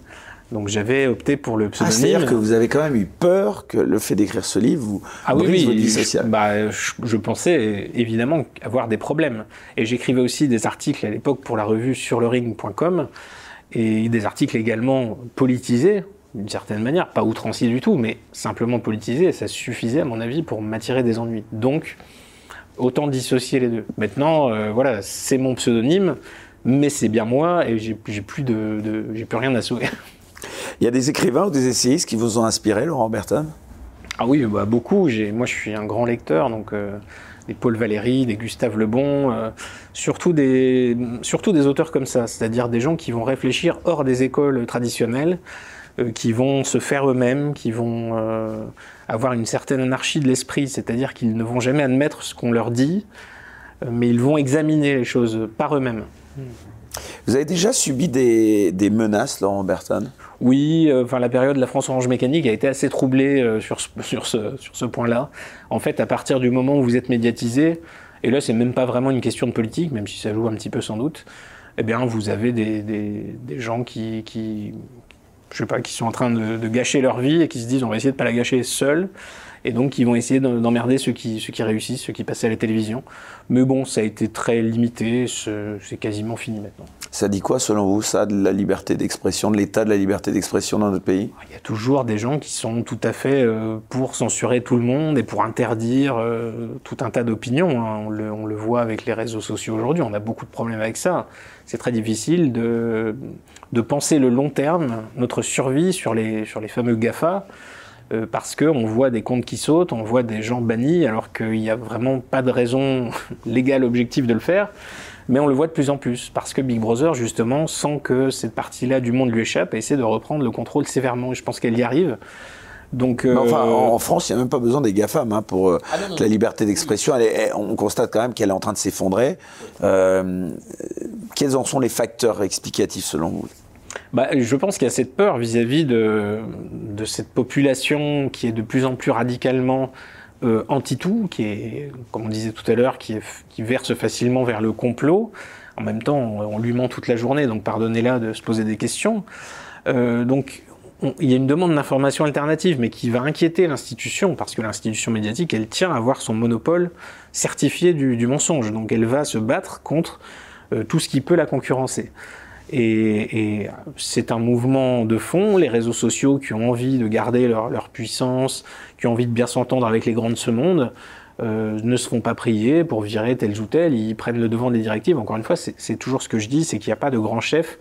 Donc j'avais opté pour le pseudonyme. Ah, c'est-à-dire que vous avez quand même eu peur que le fait d'écrire ce livre vous ah, oui, oui, Je, bah, je, pensais évidemment avoir des problèmes. Et j'écrivais aussi des articles à l'époque pour la revue sur le ring.com et des articles également politisés d'une certaine manière, pas outranciers du tout, mais simplement politisés. Et ça suffisait à mon avis pour m'attirer des ennuis. Donc autant dissocier les deux. Maintenant, euh, voilà, c'est mon pseudonyme, mais c'est bien moi et j'ai plus de, de j'ai plus rien à sauver. Il y a des écrivains ou des essayistes qui vous ont inspiré, Laurent Berton? Ah oui, bah, beaucoup. Moi, je suis un grand lecteur, donc euh, des Paul Valéry, des Gustave Le Bon, euh, surtout, des, surtout des auteurs comme ça, c'est-à-dire des gens qui vont réfléchir hors des écoles traditionnelles, euh, qui vont se faire eux-mêmes, qui vont avoir une certaine anarchie de l'esprit, c'est-à-dire qu'ils ne vont jamais admettre ce qu'on leur dit, mais ils vont examiner les choses par eux-mêmes. Vous avez déjà subi des, des menaces, Laurent Berton? Oui, euh, enfin la période de la France Orange Mécanique a été assez troublée euh, sur, sur ce, point-là. En fait, à partir du moment où vous êtes médiatisé, et là c'est même pas vraiment une question de politique, même si ça joue un petit peu sans doute, eh bien vous avez des, gens qui, qui, je sais pas, qui sont en train de, gâcher leur vie et qui se disent on va essayer de pas la gâcher seul et donc ils vont essayer d'emmerder ceux qui, ceux qui réussissent, ceux qui passaient à la télévision. Mais bon, ça a été très limité, c'est quasiment fini maintenant. Ça dit quoi selon vous, ça, de la liberté d'expression, de l'état de la liberté d'expression dans notre pays? Il y a toujours des gens qui sont tout à fait euh, pour censurer tout le monde et pour interdire euh, tout un tas d'opinions. Hein. On, le, voit avec les réseaux sociaux aujourd'hui, on a beaucoup de problèmes avec ça. C'est très difficile de, de penser le long terme, notre survie sur les, sur les fameux GAFA. Euh, parce qu'on voit des comptes qui sautent, on voit des gens bannis, alors qu'il n'y a vraiment pas de raison légale objective de le faire. Mais on le voit de plus en plus, parce que Big Brother, justement, sent que cette partie-là du monde lui échappe et essaie de reprendre le contrôle sévèrement. Et je pense qu'elle y arrive. Donc, euh... enfin, en France, il n'y a même pas besoin des GAFAM hein, pour euh, ah la liberté d'expression. On constate quand même qu'elle est en train de s'effondrer. Euh, quels en sont les facteurs explicatifs selon vous? Bah, Je pense qu'il y a cette peur vis-à-vis de, de, cette population qui est de plus en plus radicalement euh, anti-tout, qui est, comme on disait tout à l'heure, qui, verse facilement vers le complot. En même temps, on, lui ment toute la journée, donc pardonnez-la de se poser des questions. Euh, donc, il y a une demande d'information alternative, mais qui va inquiéter l'institution, parce que l'institution médiatique, elle tient à avoir son monopole certifié du, du mensonge. Donc, elle va se battre contre euh, tout ce qui peut la concurrencer. Et, c'est un mouvement de fond, les réseaux sociaux qui ont envie de garder leur, puissance, qui ont envie de bien s'entendre avec les grands de ce monde, euh, ne se font pas prier pour virer tel ou tel, ils prennent le devant des directives. Encore une fois, c'est toujours ce que je dis, c'est qu'il n'y a pas de grand chef,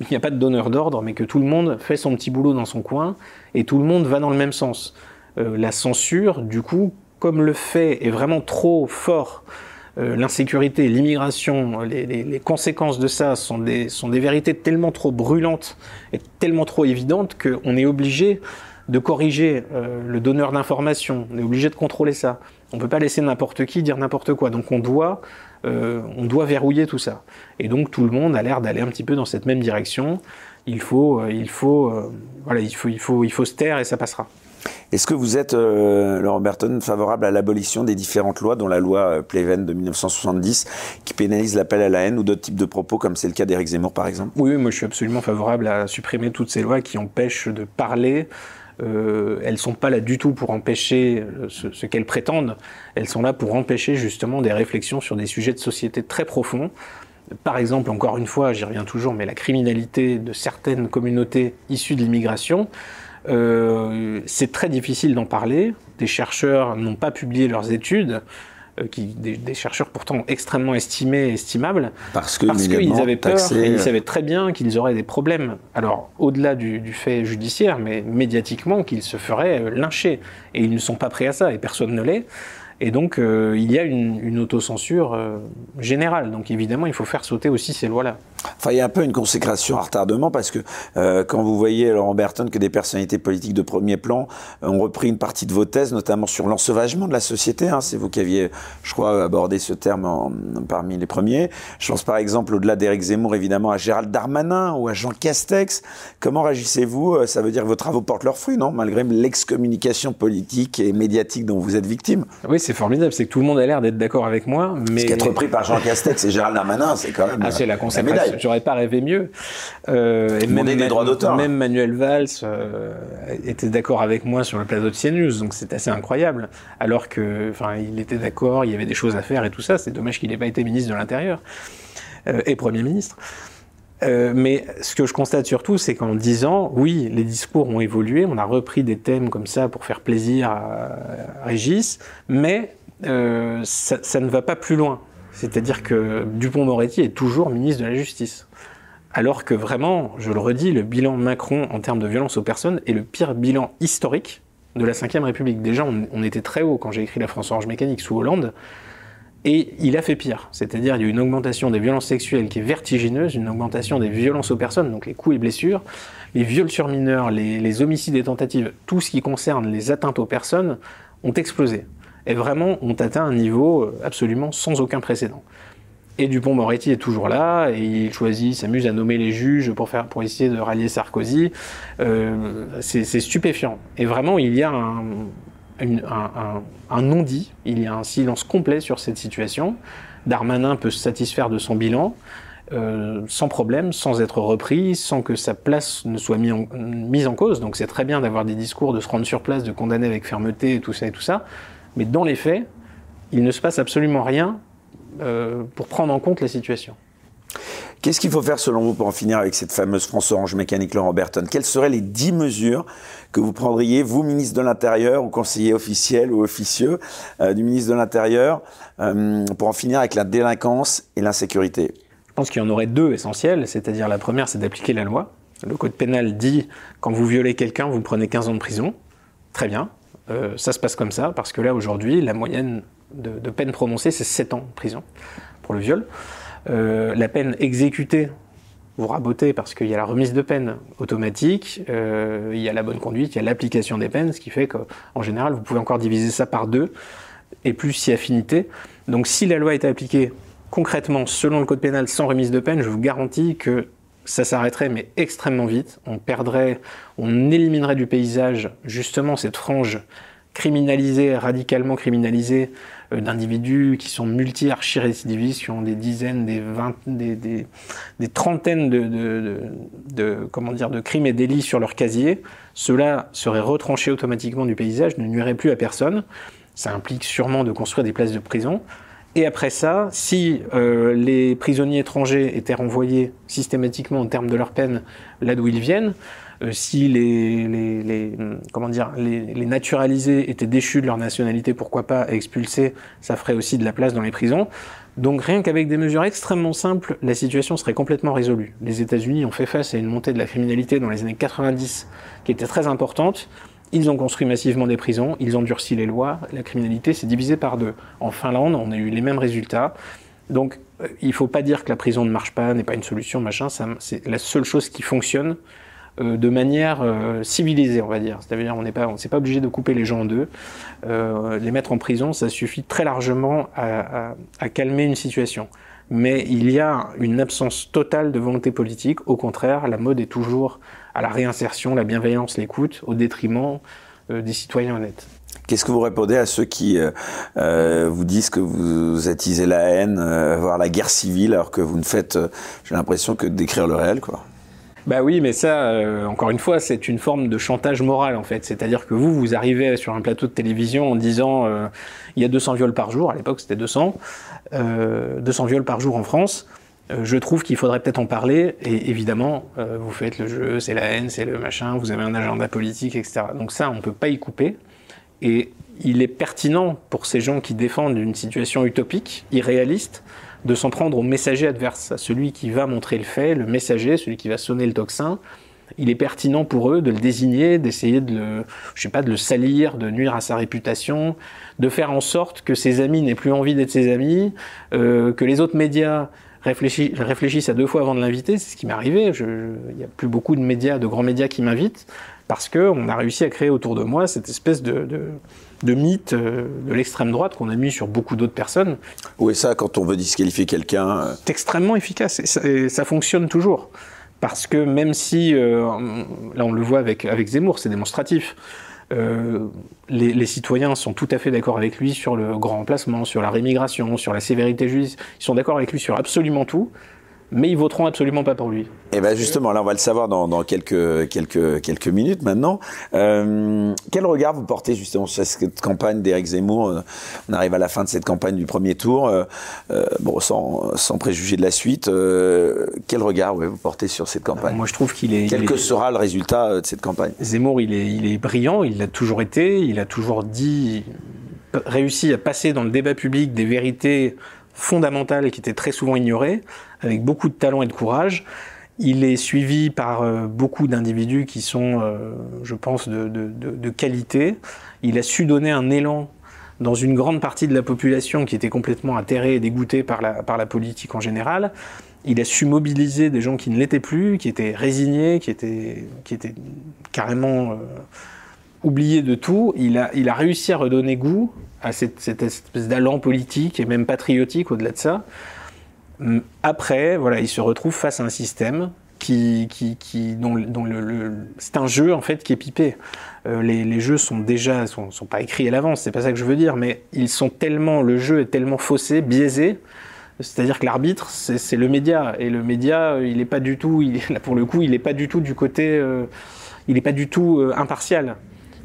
il n'y a pas de donneur d'ordre, mais que tout le monde fait son petit boulot dans son coin et tout le monde va dans le même sens. Euh, la censure, du coup, comme le fait est vraiment trop fort l'insécurité, l'immigration, les, conséquences de ça sont des, sont des vérités tellement trop brûlantes et tellement trop évidentes qu'on est obligé de corriger euh, le donneur d'informations, on est obligé de contrôler ça. On ne peut pas laisser n'importe qui dire n'importe quoi. Donc on doit, euh, on doit verrouiller tout ça. Et donc tout le monde a l'air d'aller un petit peu dans cette même direction. Il faut, il faut, voilà, il faut, il faut, il faut se taire et ça passera. Est-ce que vous êtes, euh, Laurent Berton, favorable à l'abolition des différentes lois, dont la loi euh, Pleven de 1970, qui pénalise l'appel à la haine ou d'autres types de propos, comme c'est le cas d'Éric Zemmour, par exemple? Oui, moi je suis absolument favorable à supprimer toutes ces lois qui empêchent de parler. Euh, elles sont pas là du tout pour empêcher euh, ce, ce qu'elles prétendent. Elles sont là pour empêcher justement des réflexions sur des sujets de société très profonds. Par exemple, encore une fois, j'y reviens toujours, mais la criminalité de certaines communautés issues de l'immigration. Euh, c'est très difficile d'en parler. Des chercheurs n'ont pas publié leurs études. Euh, qui, des, chercheurs pourtant extrêmement estimés et estimables, parce qu'ils avaient peur, et ils savaient très bien qu'ils auraient des problèmes. Alors, au-delà du, du, fait judiciaire, mais médiatiquement, qu'ils se feraient euh, lyncher. Et ils ne sont pas prêts à ça, et personne ne l'est. Et donc, euh, il y a une, une autocensure euh, générale. Donc, évidemment, il faut faire sauter aussi ces lois-là. Enfin, il y a un peu une consécration à retardement parce que euh, quand vous voyez, Laurent Berton, que des personnalités politiques de premier plan ont repris une partie de vos thèses, notamment sur l'ensauvagement de la société, hein, c'est vous qui aviez, je crois, abordé ce terme parmi les premiers. Je pense par exemple, au-delà d'Éric Zemmour, évidemment, à Gérald Darmanin ou à Jean Castex. Comment réagissez-vous Ça veut dire que vos travaux portent leurs fruits, non? Malgré l'excommunication politique et médiatique dont vous êtes victime. Oui, c'est formidable, c'est que tout le monde a l'air d'être d'accord avec moi. Mais... Ce qui est repris par Jean Castex et Gérald Darmanin, c'est quand même. Ah, c'est la consécration. J'aurais pas rêvé mieux. Euh, et même, des droits d'auteur. Même Manuel Valls euh, était d'accord avec moi sur le plateau de CNews, donc c'est assez incroyable. Alors que, enfin, il était d'accord, il y avait des choses à faire et tout ça. C'est dommage qu'il n'ait pas été ministre de l'Intérieur euh, et Premier ministre. Euh, mais ce que je constate surtout, c'est qu'en dix ans, oui, les discours ont évolué, on a repris des thèmes comme ça pour faire plaisir à, Régis, mais euh, ça, ne va pas plus loin. C'est-à-dire que Dupont-Moretti est toujours ministre de la Justice. Alors que vraiment, je le redis, le bilan Macron en termes de violence aux personnes est le pire bilan historique de la Ve République. Déjà, on était très haut quand j'ai écrit La France Orange Mécanique sous Hollande. Et il a fait pire, c'est-à-dire il y a une augmentation des violences sexuelles qui est vertigineuse, une augmentation des violences aux personnes, donc les coups et blessures, les viols sur mineurs, les, homicides et tentatives, tout ce qui concerne les atteintes aux personnes ont explosé. Et vraiment ont atteint un niveau euh, absolument sans aucun précédent. Et Dupont-Moretti est toujours là, et il choisit, s'amuse à nommer les juges pour, faire, pour essayer de rallier Sarkozy. Euh, c'est stupéfiant. Et vraiment, il y a un, un, non-dit, il y a un silence complet sur cette situation. Darmanin peut se satisfaire de son bilan euh, sans problème, sans être repris, sans que sa place ne soit mise en, en cause. Donc c'est très bien d'avoir des discours, de se rendre sur place, de condamner avec fermeté, et tout ça et tout ça. Mais dans les faits, il ne se passe absolument rien euh, pour prendre en compte la situation. Qu'est-ce qu'il faut faire selon vous pour en finir avec cette fameuse France Orange mécanique Laurent Berton? Quelles seraient les dix mesures que vous prendriez, vous, ministre de l'Intérieur, ou conseiller officiel ou officieux euh, du ministre de l'Intérieur, euh, pour en finir avec la délinquance et l'insécurité? Je pense qu'il y en aurait deux essentielles, c'est-à-dire la première, c'est d'appliquer la loi. Le code pénal dit quand vous violez quelqu'un, vous prenez 15 ans de prison. Très bien, euh, ça se passe comme ça, parce que là, aujourd'hui, la moyenne de, de peine prononcée, c'est 7 ans de prison pour le viol. Euh, la peine exécutée, vous rabotez parce qu'il y a la remise de peine automatique, euh, il y a la bonne conduite, il y a l'application des peines, ce qui fait qu'en général, vous pouvez encore diviser ça par deux, et plus si affinité. Donc si la loi est appliquée concrètement selon le code pénal sans remise de peine, je vous garantis que ça s'arrêterait, mais extrêmement vite. On perdrait, on éliminerait du paysage justement cette frange criminalisée, radicalement criminalisée, d'individus qui sont multi-archi-récidivistes, qui ont des dizaines, des, vingt, des, des, des trentaines de, de, de, comment dire, de crimes et délits sur leur casier. Cela serait retranché automatiquement du paysage, ne nuirait plus à personne. Ça implique sûrement de construire des places de prison. Et après ça, si euh, les prisonniers étrangers étaient renvoyés systématiquement en termes de leur peine là d'où ils viennent, euh, si les, les, les, comment dire, les, les, naturalisés étaient déchus de leur nationalité, pourquoi pas expulsés, ça ferait aussi de la place dans les prisons. Donc rien qu'avec des mesures extrêmement simples, la situation serait complètement résolue. Les États-Unis ont fait face à une montée de la criminalité dans les années 90 qui était très importante. Ils ont construit massivement des prisons, ils ont durci les lois, la criminalité s'est divisée par deux. En Finlande, on a eu les mêmes résultats. Donc, euh, il ne faut pas dire que la prison ne marche pas, n'est pas une solution, machin. C'est la seule chose qui fonctionne euh, de manière euh, civilisée, on va dire. C'est-à-dire, on n'est pas, on s'est pas obligé de couper les gens en deux. Euh, les mettre en prison, ça suffit très largement à, calmer une situation mais il y a une absence totale de volonté politique. Au contraire, la mode est toujours à la réinsertion, la bienveillance, l'écoute, au détriment des citoyens honnêtes. Qu'est-ce que vous répondez à ceux qui vous disent que vous attisez la haine, voire la guerre civile, alors que vous ne faites, j'ai l'impression, que décrire le réel, quoi? Bah oui, mais ça, euh, encore une fois, c'est une forme de chantage moral en fait. C'est-à-dire que vous, vous arrivez sur un plateau de télévision en disant euh, il y a 200 viols par jour, à l'époque c'était 200, euh, 200 viols par jour en France. Euh, je trouve qu'il faudrait peut-être en parler, et évidemment, euh, vous faites le jeu, c'est la haine, c'est le machin, vous avez un agenda politique, etc. Donc ça, on peut pas y couper. Et il est pertinent pour ces gens qui défendent une situation utopique, irréaliste, de s'en prendre au messager adverse, à celui qui va montrer le fait, le messager, celui qui va sonner le tocsin. Il est pertinent pour eux de le désigner, d'essayer de le, je sais pas, de le salir, de nuire à sa réputation, de faire en sorte que ses amis n'aient plus envie d'être ses amis, euh, que les autres médias réfléchissent, à deux fois avant de l'inviter. C'est ce qui m'est arrivé. Il n'y a plus beaucoup de médias, de grands médias qui m'invitent parce que on a réussi à créer autour de moi cette espèce de de mythe euh, de l'extrême droite qu'on a mis sur beaucoup d'autres personnes. Oui, ça, quand on veut disqualifier quelqu'un. Euh... C'est extrêmement efficace et ça, et ça, fonctionne toujours. Parce que même si, euh, là on le voit avec, avec Zemmour, c'est démonstratif, euh, les, les, citoyens sont tout à fait d'accord avec lui sur le grand remplacement, sur la rémigration, sur la sévérité judiciaire, ils sont d'accord avec lui sur absolument tout mais ils voteront absolument pas pour lui. Et eh ben justement, là, on va le savoir dans, dans quelques quelques quelques minutes maintenant. Euh, quel regard vous portez justement sur cette campagne d'Éric Zemmour? On arrive à la fin de cette campagne du premier tour. Euh, bon, sans, sans préjuger de la suite, euh, quel regard ouais, vous portez sur cette campagne? Moi, je trouve qu'il est. Quel il que est, sera le résultat de cette campagne? Zemmour, il est il est brillant. Il l'a toujours été. Il a toujours dit réussi à passer dans le débat public des vérités fondamentales qui étaient très souvent ignorées avec beaucoup de talent et de courage. Il est suivi par euh, beaucoup d'individus qui sont, euh, je pense, de, qualité. Il a su donner un élan dans une grande partie de la population qui était complètement atterrée et dégoûtée par la, par la politique en général. Il a su mobiliser des gens qui ne l'étaient plus, qui étaient résignés, qui étaient, qui étaient carrément euh, oubliés de tout. Il a, il a réussi à redonner goût à cette, cette espèce d'allant politique et même patriotique au-delà de ça. Après, voilà, il se retrouve face à un système qui, qui, qui dont, dont le, c'est un jeu en fait qui est pipé. Euh, les, les, jeux sont déjà sont, sont pas écrits à l'avance, c'est pas ça que je veux dire, mais ils sont tellement le jeu est tellement faussé, biaisé. C'est-à-dire que l'arbitre, c'est le média et le média, il est pas du tout, là pour le coup, il est pas du tout du côté, euh, il est pas du tout euh, impartial.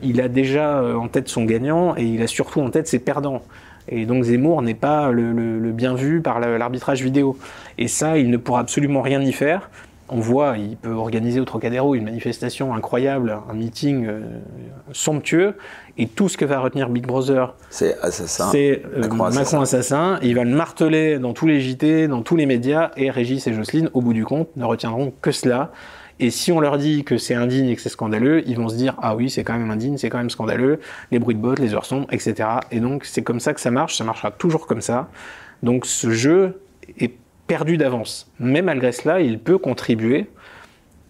Il a déjà euh, en tête son gagnant et il a surtout en tête ses perdants. Et donc Zemmour n'est pas le, le, le, bien vu par l'arbitrage vidéo. Et ça, il ne pourra absolument rien y faire. On voit, il peut organiser au Trocadéro une manifestation incroyable, un meeting euh, somptueux, et tout ce que va retenir Big Brother, c'est assassin. C'est euh, Macron, assassin. assassin. Il va le marteler dans tous les JT, dans tous les médias, et Régis et Jocelyne, au bout du compte, ne retiendront que cela. Et si on leur dit que c'est indigne et que c'est scandaleux, ils vont se dire ah oui c'est quand même indigne, c'est quand même scandaleux, les bruits de bottes, les heures sombres, etc. Et donc c'est comme ça que ça marche, ça marchera toujours comme ça. Donc ce jeu est perdu d'avance. Mais malgré cela, il peut contribuer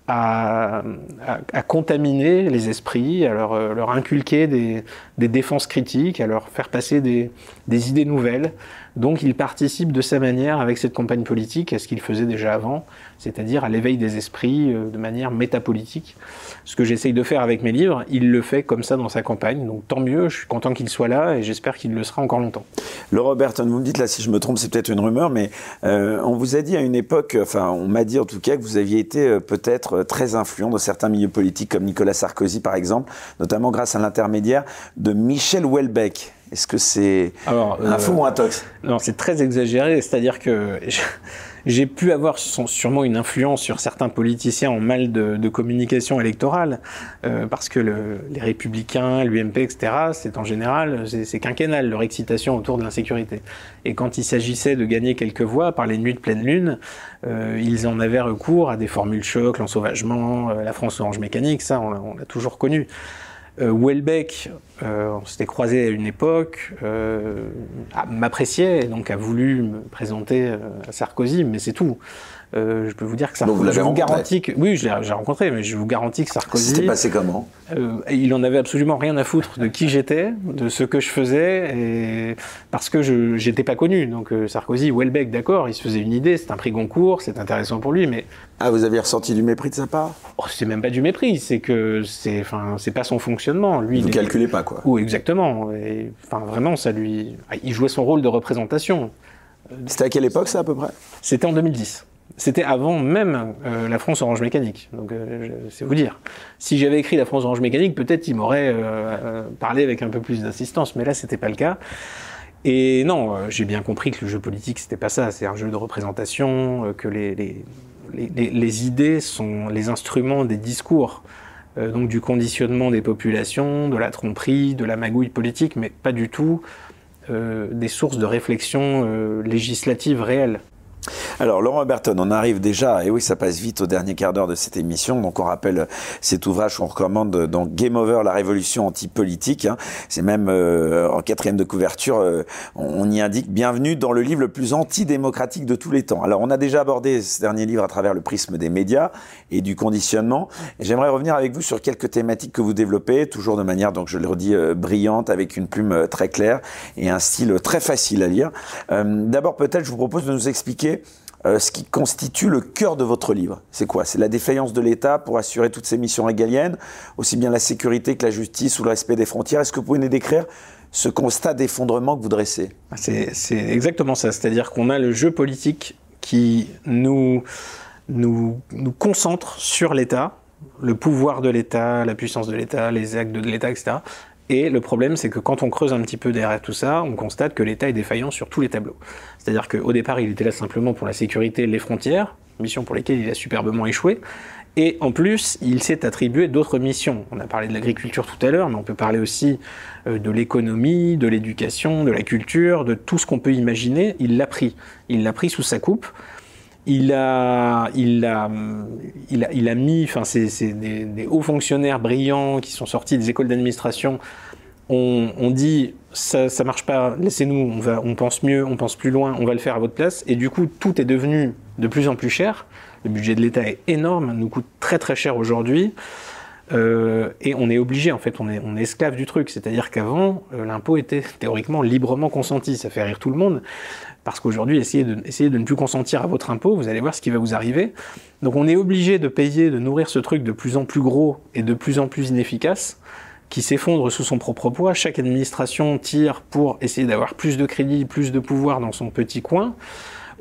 à, contaminer les esprits, à leur, leur inculquer des, défenses critiques, à leur faire passer des idées nouvelles. Donc il participe de sa manière avec cette campagne politique à ce qu'il faisait déjà avant, c'est-à-dire à, l'éveil des esprits euh, de manière métapolitique. Ce que j'essaye de faire avec mes livres, il le fait comme ça dans sa campagne, donc tant mieux, je suis content qu'il soit là et j'espère qu'il le sera encore longtemps. Le Roberton, vous me dites là si je me trompe, c'est peut-être une rumeur, mais euh, on vous a dit à une époque, enfin on m'a dit en tout cas que vous aviez été euh, peut-être très influent dans certains milieux politiques comme Nicolas Sarkozy par exemple, notamment grâce à l'intermédiaire de Michel Houellebecq. Est-ce que c'est un fou ou un tox? Non, c'est très exagéré. C'est-à-dire que j'ai pu avoir sûrement une influence sur certains politiciens en mal de, communication électorale, euh, parce que les Républicains, l'UMP, etc., c'est en général, c'est quinquennal leur excitation autour de l'insécurité. Et quand il s'agissait de gagner quelques voix par les nuits de pleine lune, euh, ils en avaient recours à des formules choc, l'ensauvagement, euh, la France orange mécanique, ça on l'a toujours connu. Welbeck, euh, on s'était croisé à une époque, euh, m'appréciait, donc a voulu me présenter à Sarkozy, mais c'est tout. Euh, je peux vous dire que Sarkozy. vous je vous garantis que oui, je l'ai rencontré, mais je vous garantis que Sarkozy. C'était passé comment? Euh, Il en avait absolument rien à foutre de qui j'étais, de ce que je faisais, et parce que je j'étais pas connu. Donc euh, Sarkozy, Welbeck, d'accord, il se faisait une idée, c'est un prix Goncourt, c'est intéressant pour lui, mais. Ah, vous aviez ressenti du mépris de sa part? Oh, C'est même pas du mépris, c'est que c'est, enfin, c'est pas son fonctionnement. Lui, vous ne calculez pas quoi. Oui, exactement. Enfin, vraiment, ça lui, ah, il jouait son rôle de représentation. C'était à quelle époque ça à peu près? C'était en 2010. C'était avant même euh, la France Orange Mécanique. Donc, euh, c'est vous dire. Si j'avais écrit la France Orange Mécanique, peut-être il m'aurait euh, parlé avec un peu plus d'insistance, mais là, c'était pas le cas. Et non, j'ai bien compris que le jeu politique, c'était pas ça. C'est un jeu de représentation, que les, les, les, les, idées sont les instruments des discours. Donc du conditionnement des populations, de la tromperie, de la magouille politique, mais pas du tout des sources de réflexion législative réelles. Alors Laurent Berton, on arrive déjà, et oui ça passe vite au dernier quart d'heure de cette émission, donc on rappelle cet ouvrage qu'on recommande dans Game Over, la révolution anti-politique, hein. c'est même euh, en quatrième de couverture, euh, on, y indique bienvenue dans le livre le plus antidémocratique de tous les temps. Alors on a déjà abordé ce dernier livre à travers le prisme des médias et du conditionnement, j'aimerais revenir avec vous sur quelques thématiques que vous développez, toujours de manière, donc je le redis, euh, brillante, avec une plume très claire et un style très facile à lire. D'abord peut-être je vous propose de nous expliquer euh, ce qui constitue le cœur de votre livre. C'est quoi? C'est la défaillance de l'État pour assurer toutes ses missions régaliennes, aussi bien la sécurité que la justice ou le respect des frontières? Est-ce que vous pouvez nous décrire ce constat d'effondrement que vous dressez? Ah, C'est exactement ça. C'est-à-dire qu'on a le jeu politique qui nous, nous, nous concentre sur l'État, le pouvoir de l'État, la puissance de l'État, les actes de l'État, etc. Et le problème, c'est que quand on creuse un petit peu derrière tout ça, on constate que l'État est défaillant sur tous les tableaux. C'est-à-dire qu'au départ, il était là simplement pour la sécurité les frontières, mission pour lesquelles il a superbement échoué. Et en plus, il s'est attribué d'autres missions. On a parlé de l'agriculture tout à l'heure, mais on peut parler aussi euh, de l'économie, de l'éducation, de la culture, de tout ce qu'on peut imaginer. Il l'a pris. Il l'a pris sous sa coupe il a, il a, il a, il a mis, enfin, c'est des, hauts fonctionnaires brillants qui sont sortis des écoles d'administration. On, on, dit ça, ça marche pas, laissez-nous, on va, on pense mieux, on pense plus loin, on va le faire à votre place. Et du coup, tout est devenu de plus en plus cher. Le budget de l'État est énorme, nous coûte très très cher aujourd'hui. Euh, et on est obligé, en fait, on est, esclave du truc. C'est-à-dire qu'avant, euh, l'impôt était théoriquement librement consenti. Ça fait rire tout le monde. Parce qu'aujourd'hui, essayez de, essayez de ne plus consentir à votre impôt, vous allez voir ce qui va vous arriver. Donc on est obligé de payer, de nourrir ce truc de plus en plus gros et de plus en plus inefficace, qui s'effondre sous son propre poids. Chaque administration tire pour essayer d'avoir plus de crédit, plus de pouvoir dans son petit coin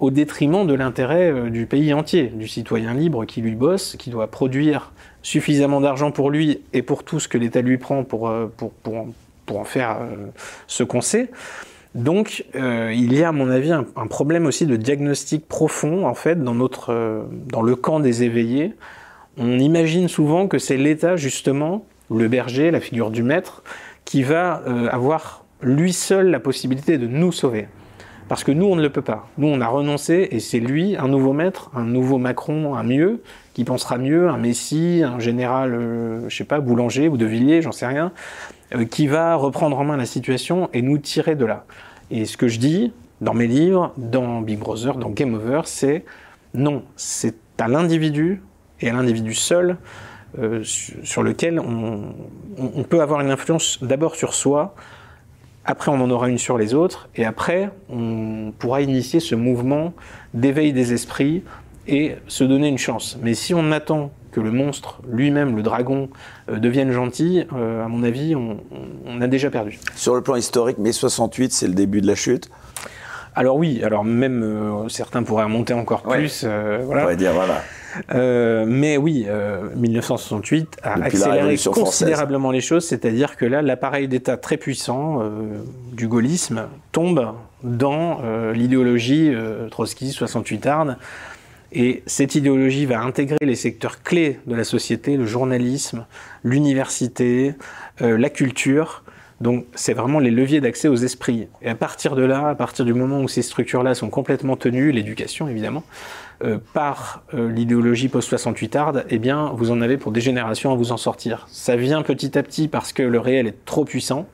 au détriment de l'intérêt euh, du pays entier, du citoyen libre qui lui bosse, qui doit produire suffisamment d'argent pour lui et pour tout ce que l'État lui prend pour, euh, pour, pour, pour en faire euh, ce qu'on sait. Donc, euh, il y a, à mon avis, un, problème aussi de diagnostic profond, en fait, dans, notre, dans le camp des éveillés. On imagine souvent que c'est l'État, justement, le berger, la figure du maître, qui va avoir lui seul la possibilité de nous sauver. Parce que nous, on ne le peut pas. Nous, on a renoncé, et c'est lui, un nouveau maître, un nouveau Macron, un mieux, qui pensera mieux, un Messie, un général, euh, je sais pas, Boulanger ou De Villiers, j'en sais rien, euh, qui va reprendre en main la situation et nous tirer de là. Et ce que je dis dans mes livres, dans Big Brother, dans Game Over, c'est non, c'est à l'individu et à l'individu seul sur lequel on, peut avoir une influence d'abord sur soi, après on en aura une sur les autres, et après on pourra initier ce mouvement d'éveil des esprits et se donner une chance. Mais si on attend que le monstre lui-même, le dragon, euh, devienne gentil, euh, à mon avis, on, a déjà perdu. Sur le plan historique, mai 68, c'est le début de la chute? Alors oui, alors même euh, certains pourraient remonter encore plus. voilà. On pourrait dire voilà. mais oui, 1968 a accéléré considérablement les choses, c'est-à-dire que là, l'appareil d'État très puissant du gaullisme tombe dans l'idéologie Trotsky 68 arde et cette idéologie va intégrer les secteurs clés de la société, le journalisme, l'université, euh, la culture. Donc c'est vraiment les leviers d'accès aux esprits. Et à partir de là, à partir du moment où ces structures-là sont complètement tenues, l'éducation évidemment, euh, par euh, l'idéologie post-68 arde, eh bien vous en avez pour des générations à vous en sortir. Ça vient petit à petit parce que le réel est trop puissant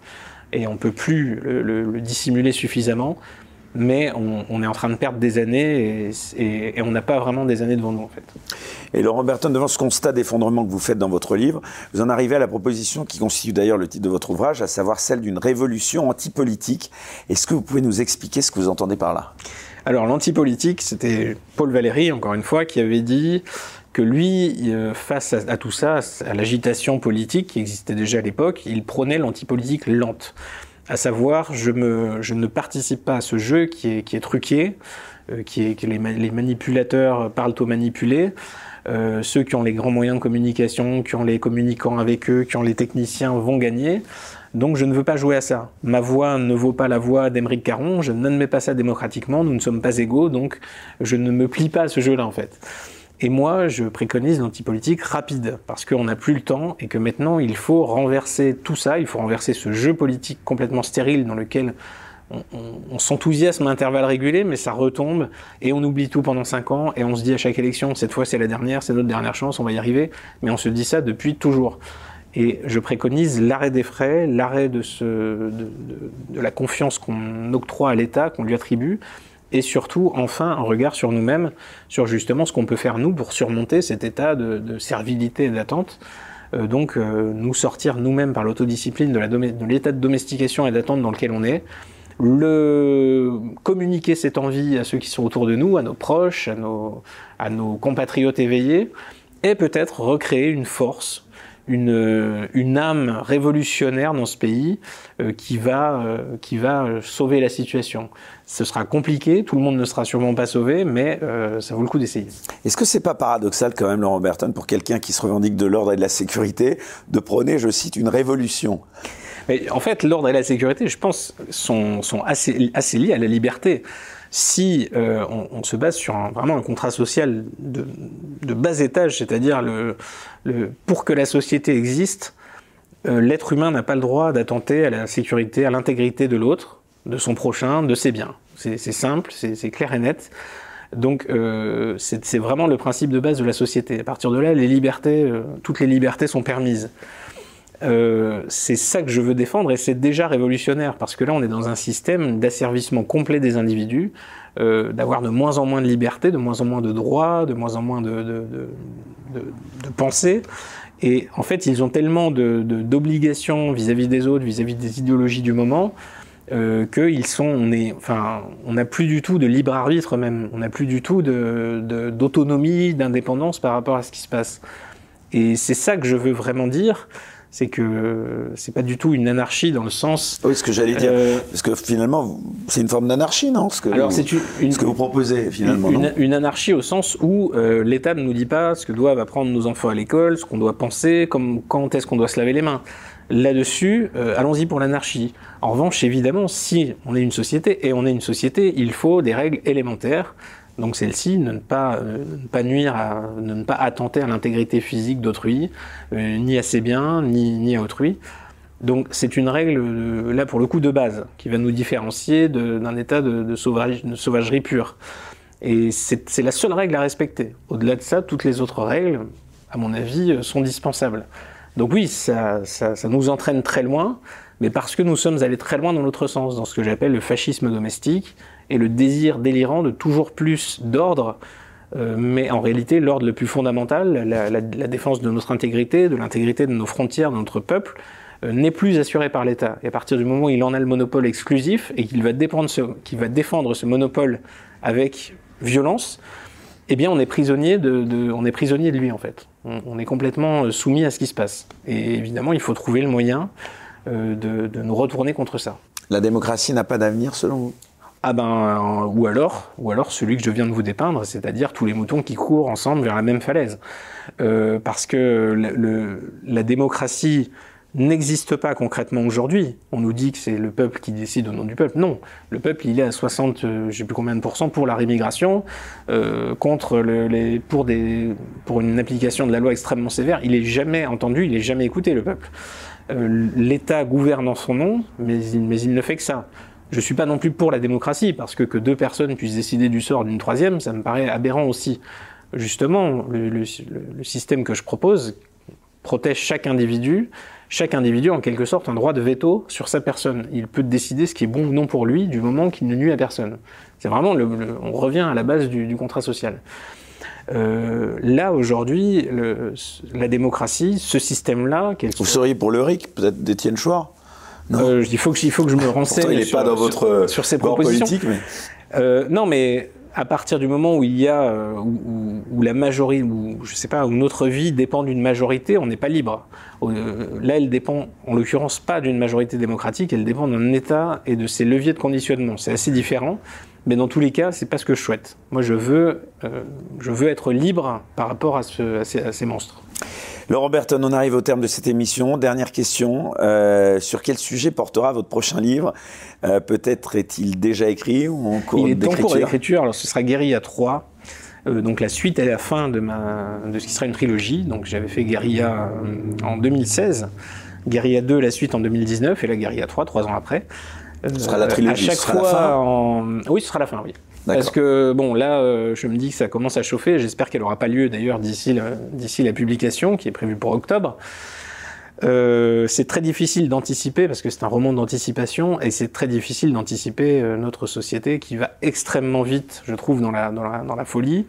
et on ne peut plus le dissimuler suffisamment mais on, est en train de perdre des années et, on n'a pas vraiment des années devant nous en fait. Et Laurent Berton, devant ce constat d'effondrement que vous faites dans votre livre, vous en arrivez à la proposition qui constitue d'ailleurs le titre de votre ouvrage, à savoir celle d'une révolution antipolitique. Est-ce que vous pouvez nous expliquer ce que vous entendez par là? Alors l'antipolitique, c'était Paul Valéry, encore une fois, qui avait dit que lui, euh, face à, tout ça, à l'agitation politique qui existait déjà à l'époque, il prônait l'antipolitique lente à savoir je, me, je ne participe pas à ce jeu qui est, qui est truqué, euh, qui est que les, les, manipulateurs parlent aux manipulés. Euh, ceux qui ont les grands moyens de communication, qui ont les communicants avec eux, qui ont les techniciens vont gagner. Donc je ne veux pas jouer à ça. Ma voix ne vaut pas la voix d'Emeric Caron, je n'admets pas ça démocratiquement, nous ne sommes pas égaux, donc je ne me plie pas à ce jeu-là en fait. Et moi, je préconise l'antipolitique rapide, parce qu'on n'a plus le temps et que maintenant, il faut renverser tout ça, il faut renverser ce jeu politique complètement stérile dans lequel on, s'enthousiasme à intervalles réguliers, mais ça retombe et on oublie tout pendant cinq ans et on se dit à chaque élection, cette fois c'est la dernière, c'est notre dernière chance, on va y arriver, mais on se dit ça depuis toujours. Et je préconise l'arrêt des frais, l'arrêt de la confiance qu'on octroie à l'État, qu'on lui attribue, et surtout, enfin, un regard sur nous-mêmes, sur justement ce qu'on peut faire nous pour surmonter cet état de, servilité et d'attente. Euh, donc, euh, nous sortir nous-mêmes par l'autodiscipline de l'état de, domestication et d'attente dans lequel on est, le communiquer cette envie à ceux qui sont autour de nous, à nos proches, à nos, compatriotes éveillés, et peut-être recréer une force une, âme révolutionnaire dans ce pays euh, qui, va, qui va sauver la situation. Ce sera compliqué, tout le monde ne sera sûrement pas sauvé, mais euh, ça vaut le coup d'essayer. Est-ce que c'est pas paradoxal quand même, Laurent Berton, pour quelqu'un qui se revendique de l'ordre et de la sécurité, de prôner, je cite, une révolution? Mais en fait, l'ordre et la sécurité, je pense, sont, sont assez, assez liés à la liberté. Si euh, on, se base sur vraiment un contrat social de, bas étage, c'est-à-dire le, pour que la société existe, euh, l'être humain n'a pas le droit d'attenter à la sécurité, à l'intégrité de l'autre, de son prochain, de ses biens. C'est simple, c'est clair et net. Donc euh, c'est vraiment le principe de base de la société. À partir de là, les libertés, toutes les libertés sont permises. Euh, c'est ça que je veux défendre et c'est déjà révolutionnaire parce que là on est dans un système d'asservissement complet des individus, euh, d'avoir de moins en moins de liberté, de moins en moins de droits, de moins en moins de, de, de. Et en fait, ils ont tellement d'obligations vis-à-vis des autres, vis-à-vis des idéologies du moment, euh, qu'ils sont, on est, enfin, on n'a plus du tout de libre arbitre même, on n'a plus du tout d'autonomie, d'indépendance par rapport à ce qui se passe. Et c'est ça que je veux vraiment dire c'est que c'est pas du tout une anarchie dans le sens. Oui, ce que j'allais dire, euh, parce que finalement, c'est une forme d'anarchie, non? Ce que, Alors c'est une, ce que vous proposez finalement. Une, une anarchie au sens où euh, l'État ne nous dit pas ce que doivent apprendre nos enfants à l'école, ce qu'on doit penser, comme quand est-ce qu'on doit se laver les mains. Là-dessus, euh, allons-y pour l'anarchie. En revanche, évidemment, si on est une société et on est une société, il faut des règles élémentaires donc celle-ci, ne, pas, euh, pas nuire, ne pas attenter à l'intégrité physique d'autrui, euh, ni à ses biens, ni, à autrui. Donc c'est une règle, là pour le coup, de base, qui va nous différencier d'un état de, de, sauvage, de, sauvagerie pure. Et c'est la seule règle à respecter. Au-delà de ça, toutes les autres règles, à mon avis, sont dispensables. Donc oui, ça, nous entraîne très loin, mais parce que nous sommes allés très loin dans l'autre sens, dans ce que j'appelle le fascisme domestique, et le désir délirant de toujours plus d'ordre mais en réalité, l'ordre le plus fondamental, la, défense de notre intégrité, de l'intégrité de nos frontières, de notre peuple, n'est plus assuré par l'État. Et à partir du moment où il en a le monopole exclusif et qu'il va, défendre ce monopole avec violence, eh bien, on est prisonnier de lui en fait. On, est complètement euh, soumis à ce qui se passe. Et évidemment, il faut trouver le moyen euh, de, nous retourner contre ça. La démocratie n'a pas d'avenir selon vous? Ah ben, euh, ou alors, ou alors celui que je viens de vous dépeindre, c'est-à-dire tous les moutons qui courent ensemble vers la même falaise. parce que le, la démocratie n'existe pas concrètement aujourd'hui. On nous dit que c'est le peuple qui décide au nom du peuple. Non, le peuple il est à 60, euh, je sais plus combien de pourcents pour la rémigration, euh, contre pour, une application de la loi extrêmement sévère. Il est jamais entendu, il est jamais écouté le peuple. Euh, L'État gouverne en son nom, mais il, mais il ne fait que ça. Je suis pas non plus pour la démocratie parce que que deux personnes puissent décider du sort d'une troisième, ça me paraît aberrant aussi. Justement, le système que je propose protège chaque individu chaque individu a en quelque sorte un droit de veto sur sa personne. Il peut décider ce qui est bon ou non pour lui du moment qu'il ne nuit à personne. C'est vraiment, le, on revient à la base du, contrat social. Euh, là aujourd'hui, la démocratie, ce système-là, vous seriez pour le RIC, peut-être d'Étienne Chouard euh, il, faut que, il faut que je me renseigne il sur, pas dans votre sur, ces propositions. politique, mais... Euh, non, mais à partir du moment où il y a euh, où, la majorité, où je sais pas, où notre vie dépend d'une majorité, on n'est pas libre. Euh, là, elle dépend, en l'occurrence, pas d'une majorité démocratique, elle dépend d'un État et de ses leviers de conditionnement. C'est assez différent, mais dans tous les cas, c'est pas ce que je souhaite. Moi, je veux, euh, je veux être libre par rapport à, ce, à, ces, à ces monstres. Laurent Berton, on arrive au terme de cette émission. Dernière question. Euh, sur quel sujet portera votre prochain livre? Euh, Peut-être est-il déjà écrit ou en cours d'écriture Il est en cours d'écriture? Alors, ce sera Guérilla 3. Euh, donc la suite est la fin de, ma, de ce qui sera une trilogie. Donc j'avais fait Guérilla en 2016, Guérilla 2 la suite en 2019 et la Guérilla 3 trois ans après. Ce sera la trilogie. À chaque fois, en... oui, ce sera la fin, oui. Parce que bon, là, euh, je me dis que ça commence à chauffer. J'espère qu'elle n'aura pas lieu d'ailleurs d'ici la, publication qui est prévue pour octobre. Euh, c'est très difficile d'anticiper parce que c'est un roman d'anticipation et c'est très difficile d'anticiper euh, notre société qui va extrêmement vite, je trouve, dans la, dans la folie.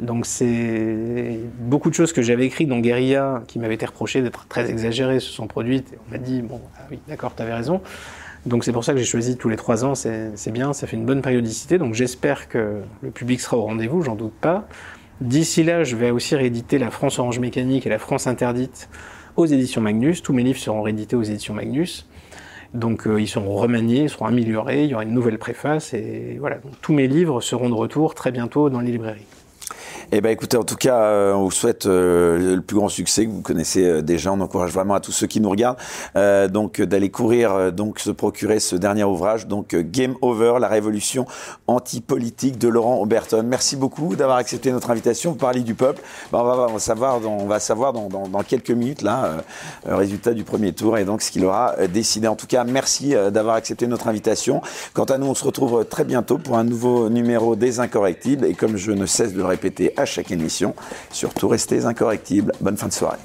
Donc c'est beaucoup de choses que j'avais écrites dans Guérilla qui m'avaient été reprochées d'être très exagérées se sont produites et on m'a dit bon ah oui d'accord tu avais raison donc c'est pour ça que j'ai choisi tous les trois ans, c'est bien, ça fait une bonne périodicité. Donc j'espère que le public sera au rendez-vous, j'en doute pas. D'ici là, je vais aussi rééditer La France Orange Mécanique et La France Interdite aux éditions Magnus. Tous mes livres seront réédités aux éditions Magnus. Donc euh, ils seront remaniés, ils seront améliorés, il y aura une nouvelle préface et voilà. Tous mes livres seront de retour très bientôt dans les librairies. Eh ben, écoutez, en tout cas, euh, on vous souhaite euh, le plus grand succès que vous connaissez euh, déjà. On encourage vraiment à tous ceux qui nous regardent, donc d'aller courir, donc se procurer ce dernier ouvrage, donc Game Over, la révolution anti-politique de Laurent Oberton. Merci beaucoup d'avoir accepté notre invitation. Vous parlez du peuple. Ben, on, va, savoir, dans, on va savoir dans, dans, dans quelques minutes là, le résultat du premier tour et donc ce qu'il aura décidé. En tout cas, merci d'avoir accepté notre invitation. Quant à nous, on se retrouve très bientôt pour un nouveau numéro des Incorrectibles. Et comme je ne cesse de le répéter à chaque émission. Surtout, restez incorrectibles. Bonne fin de soirée.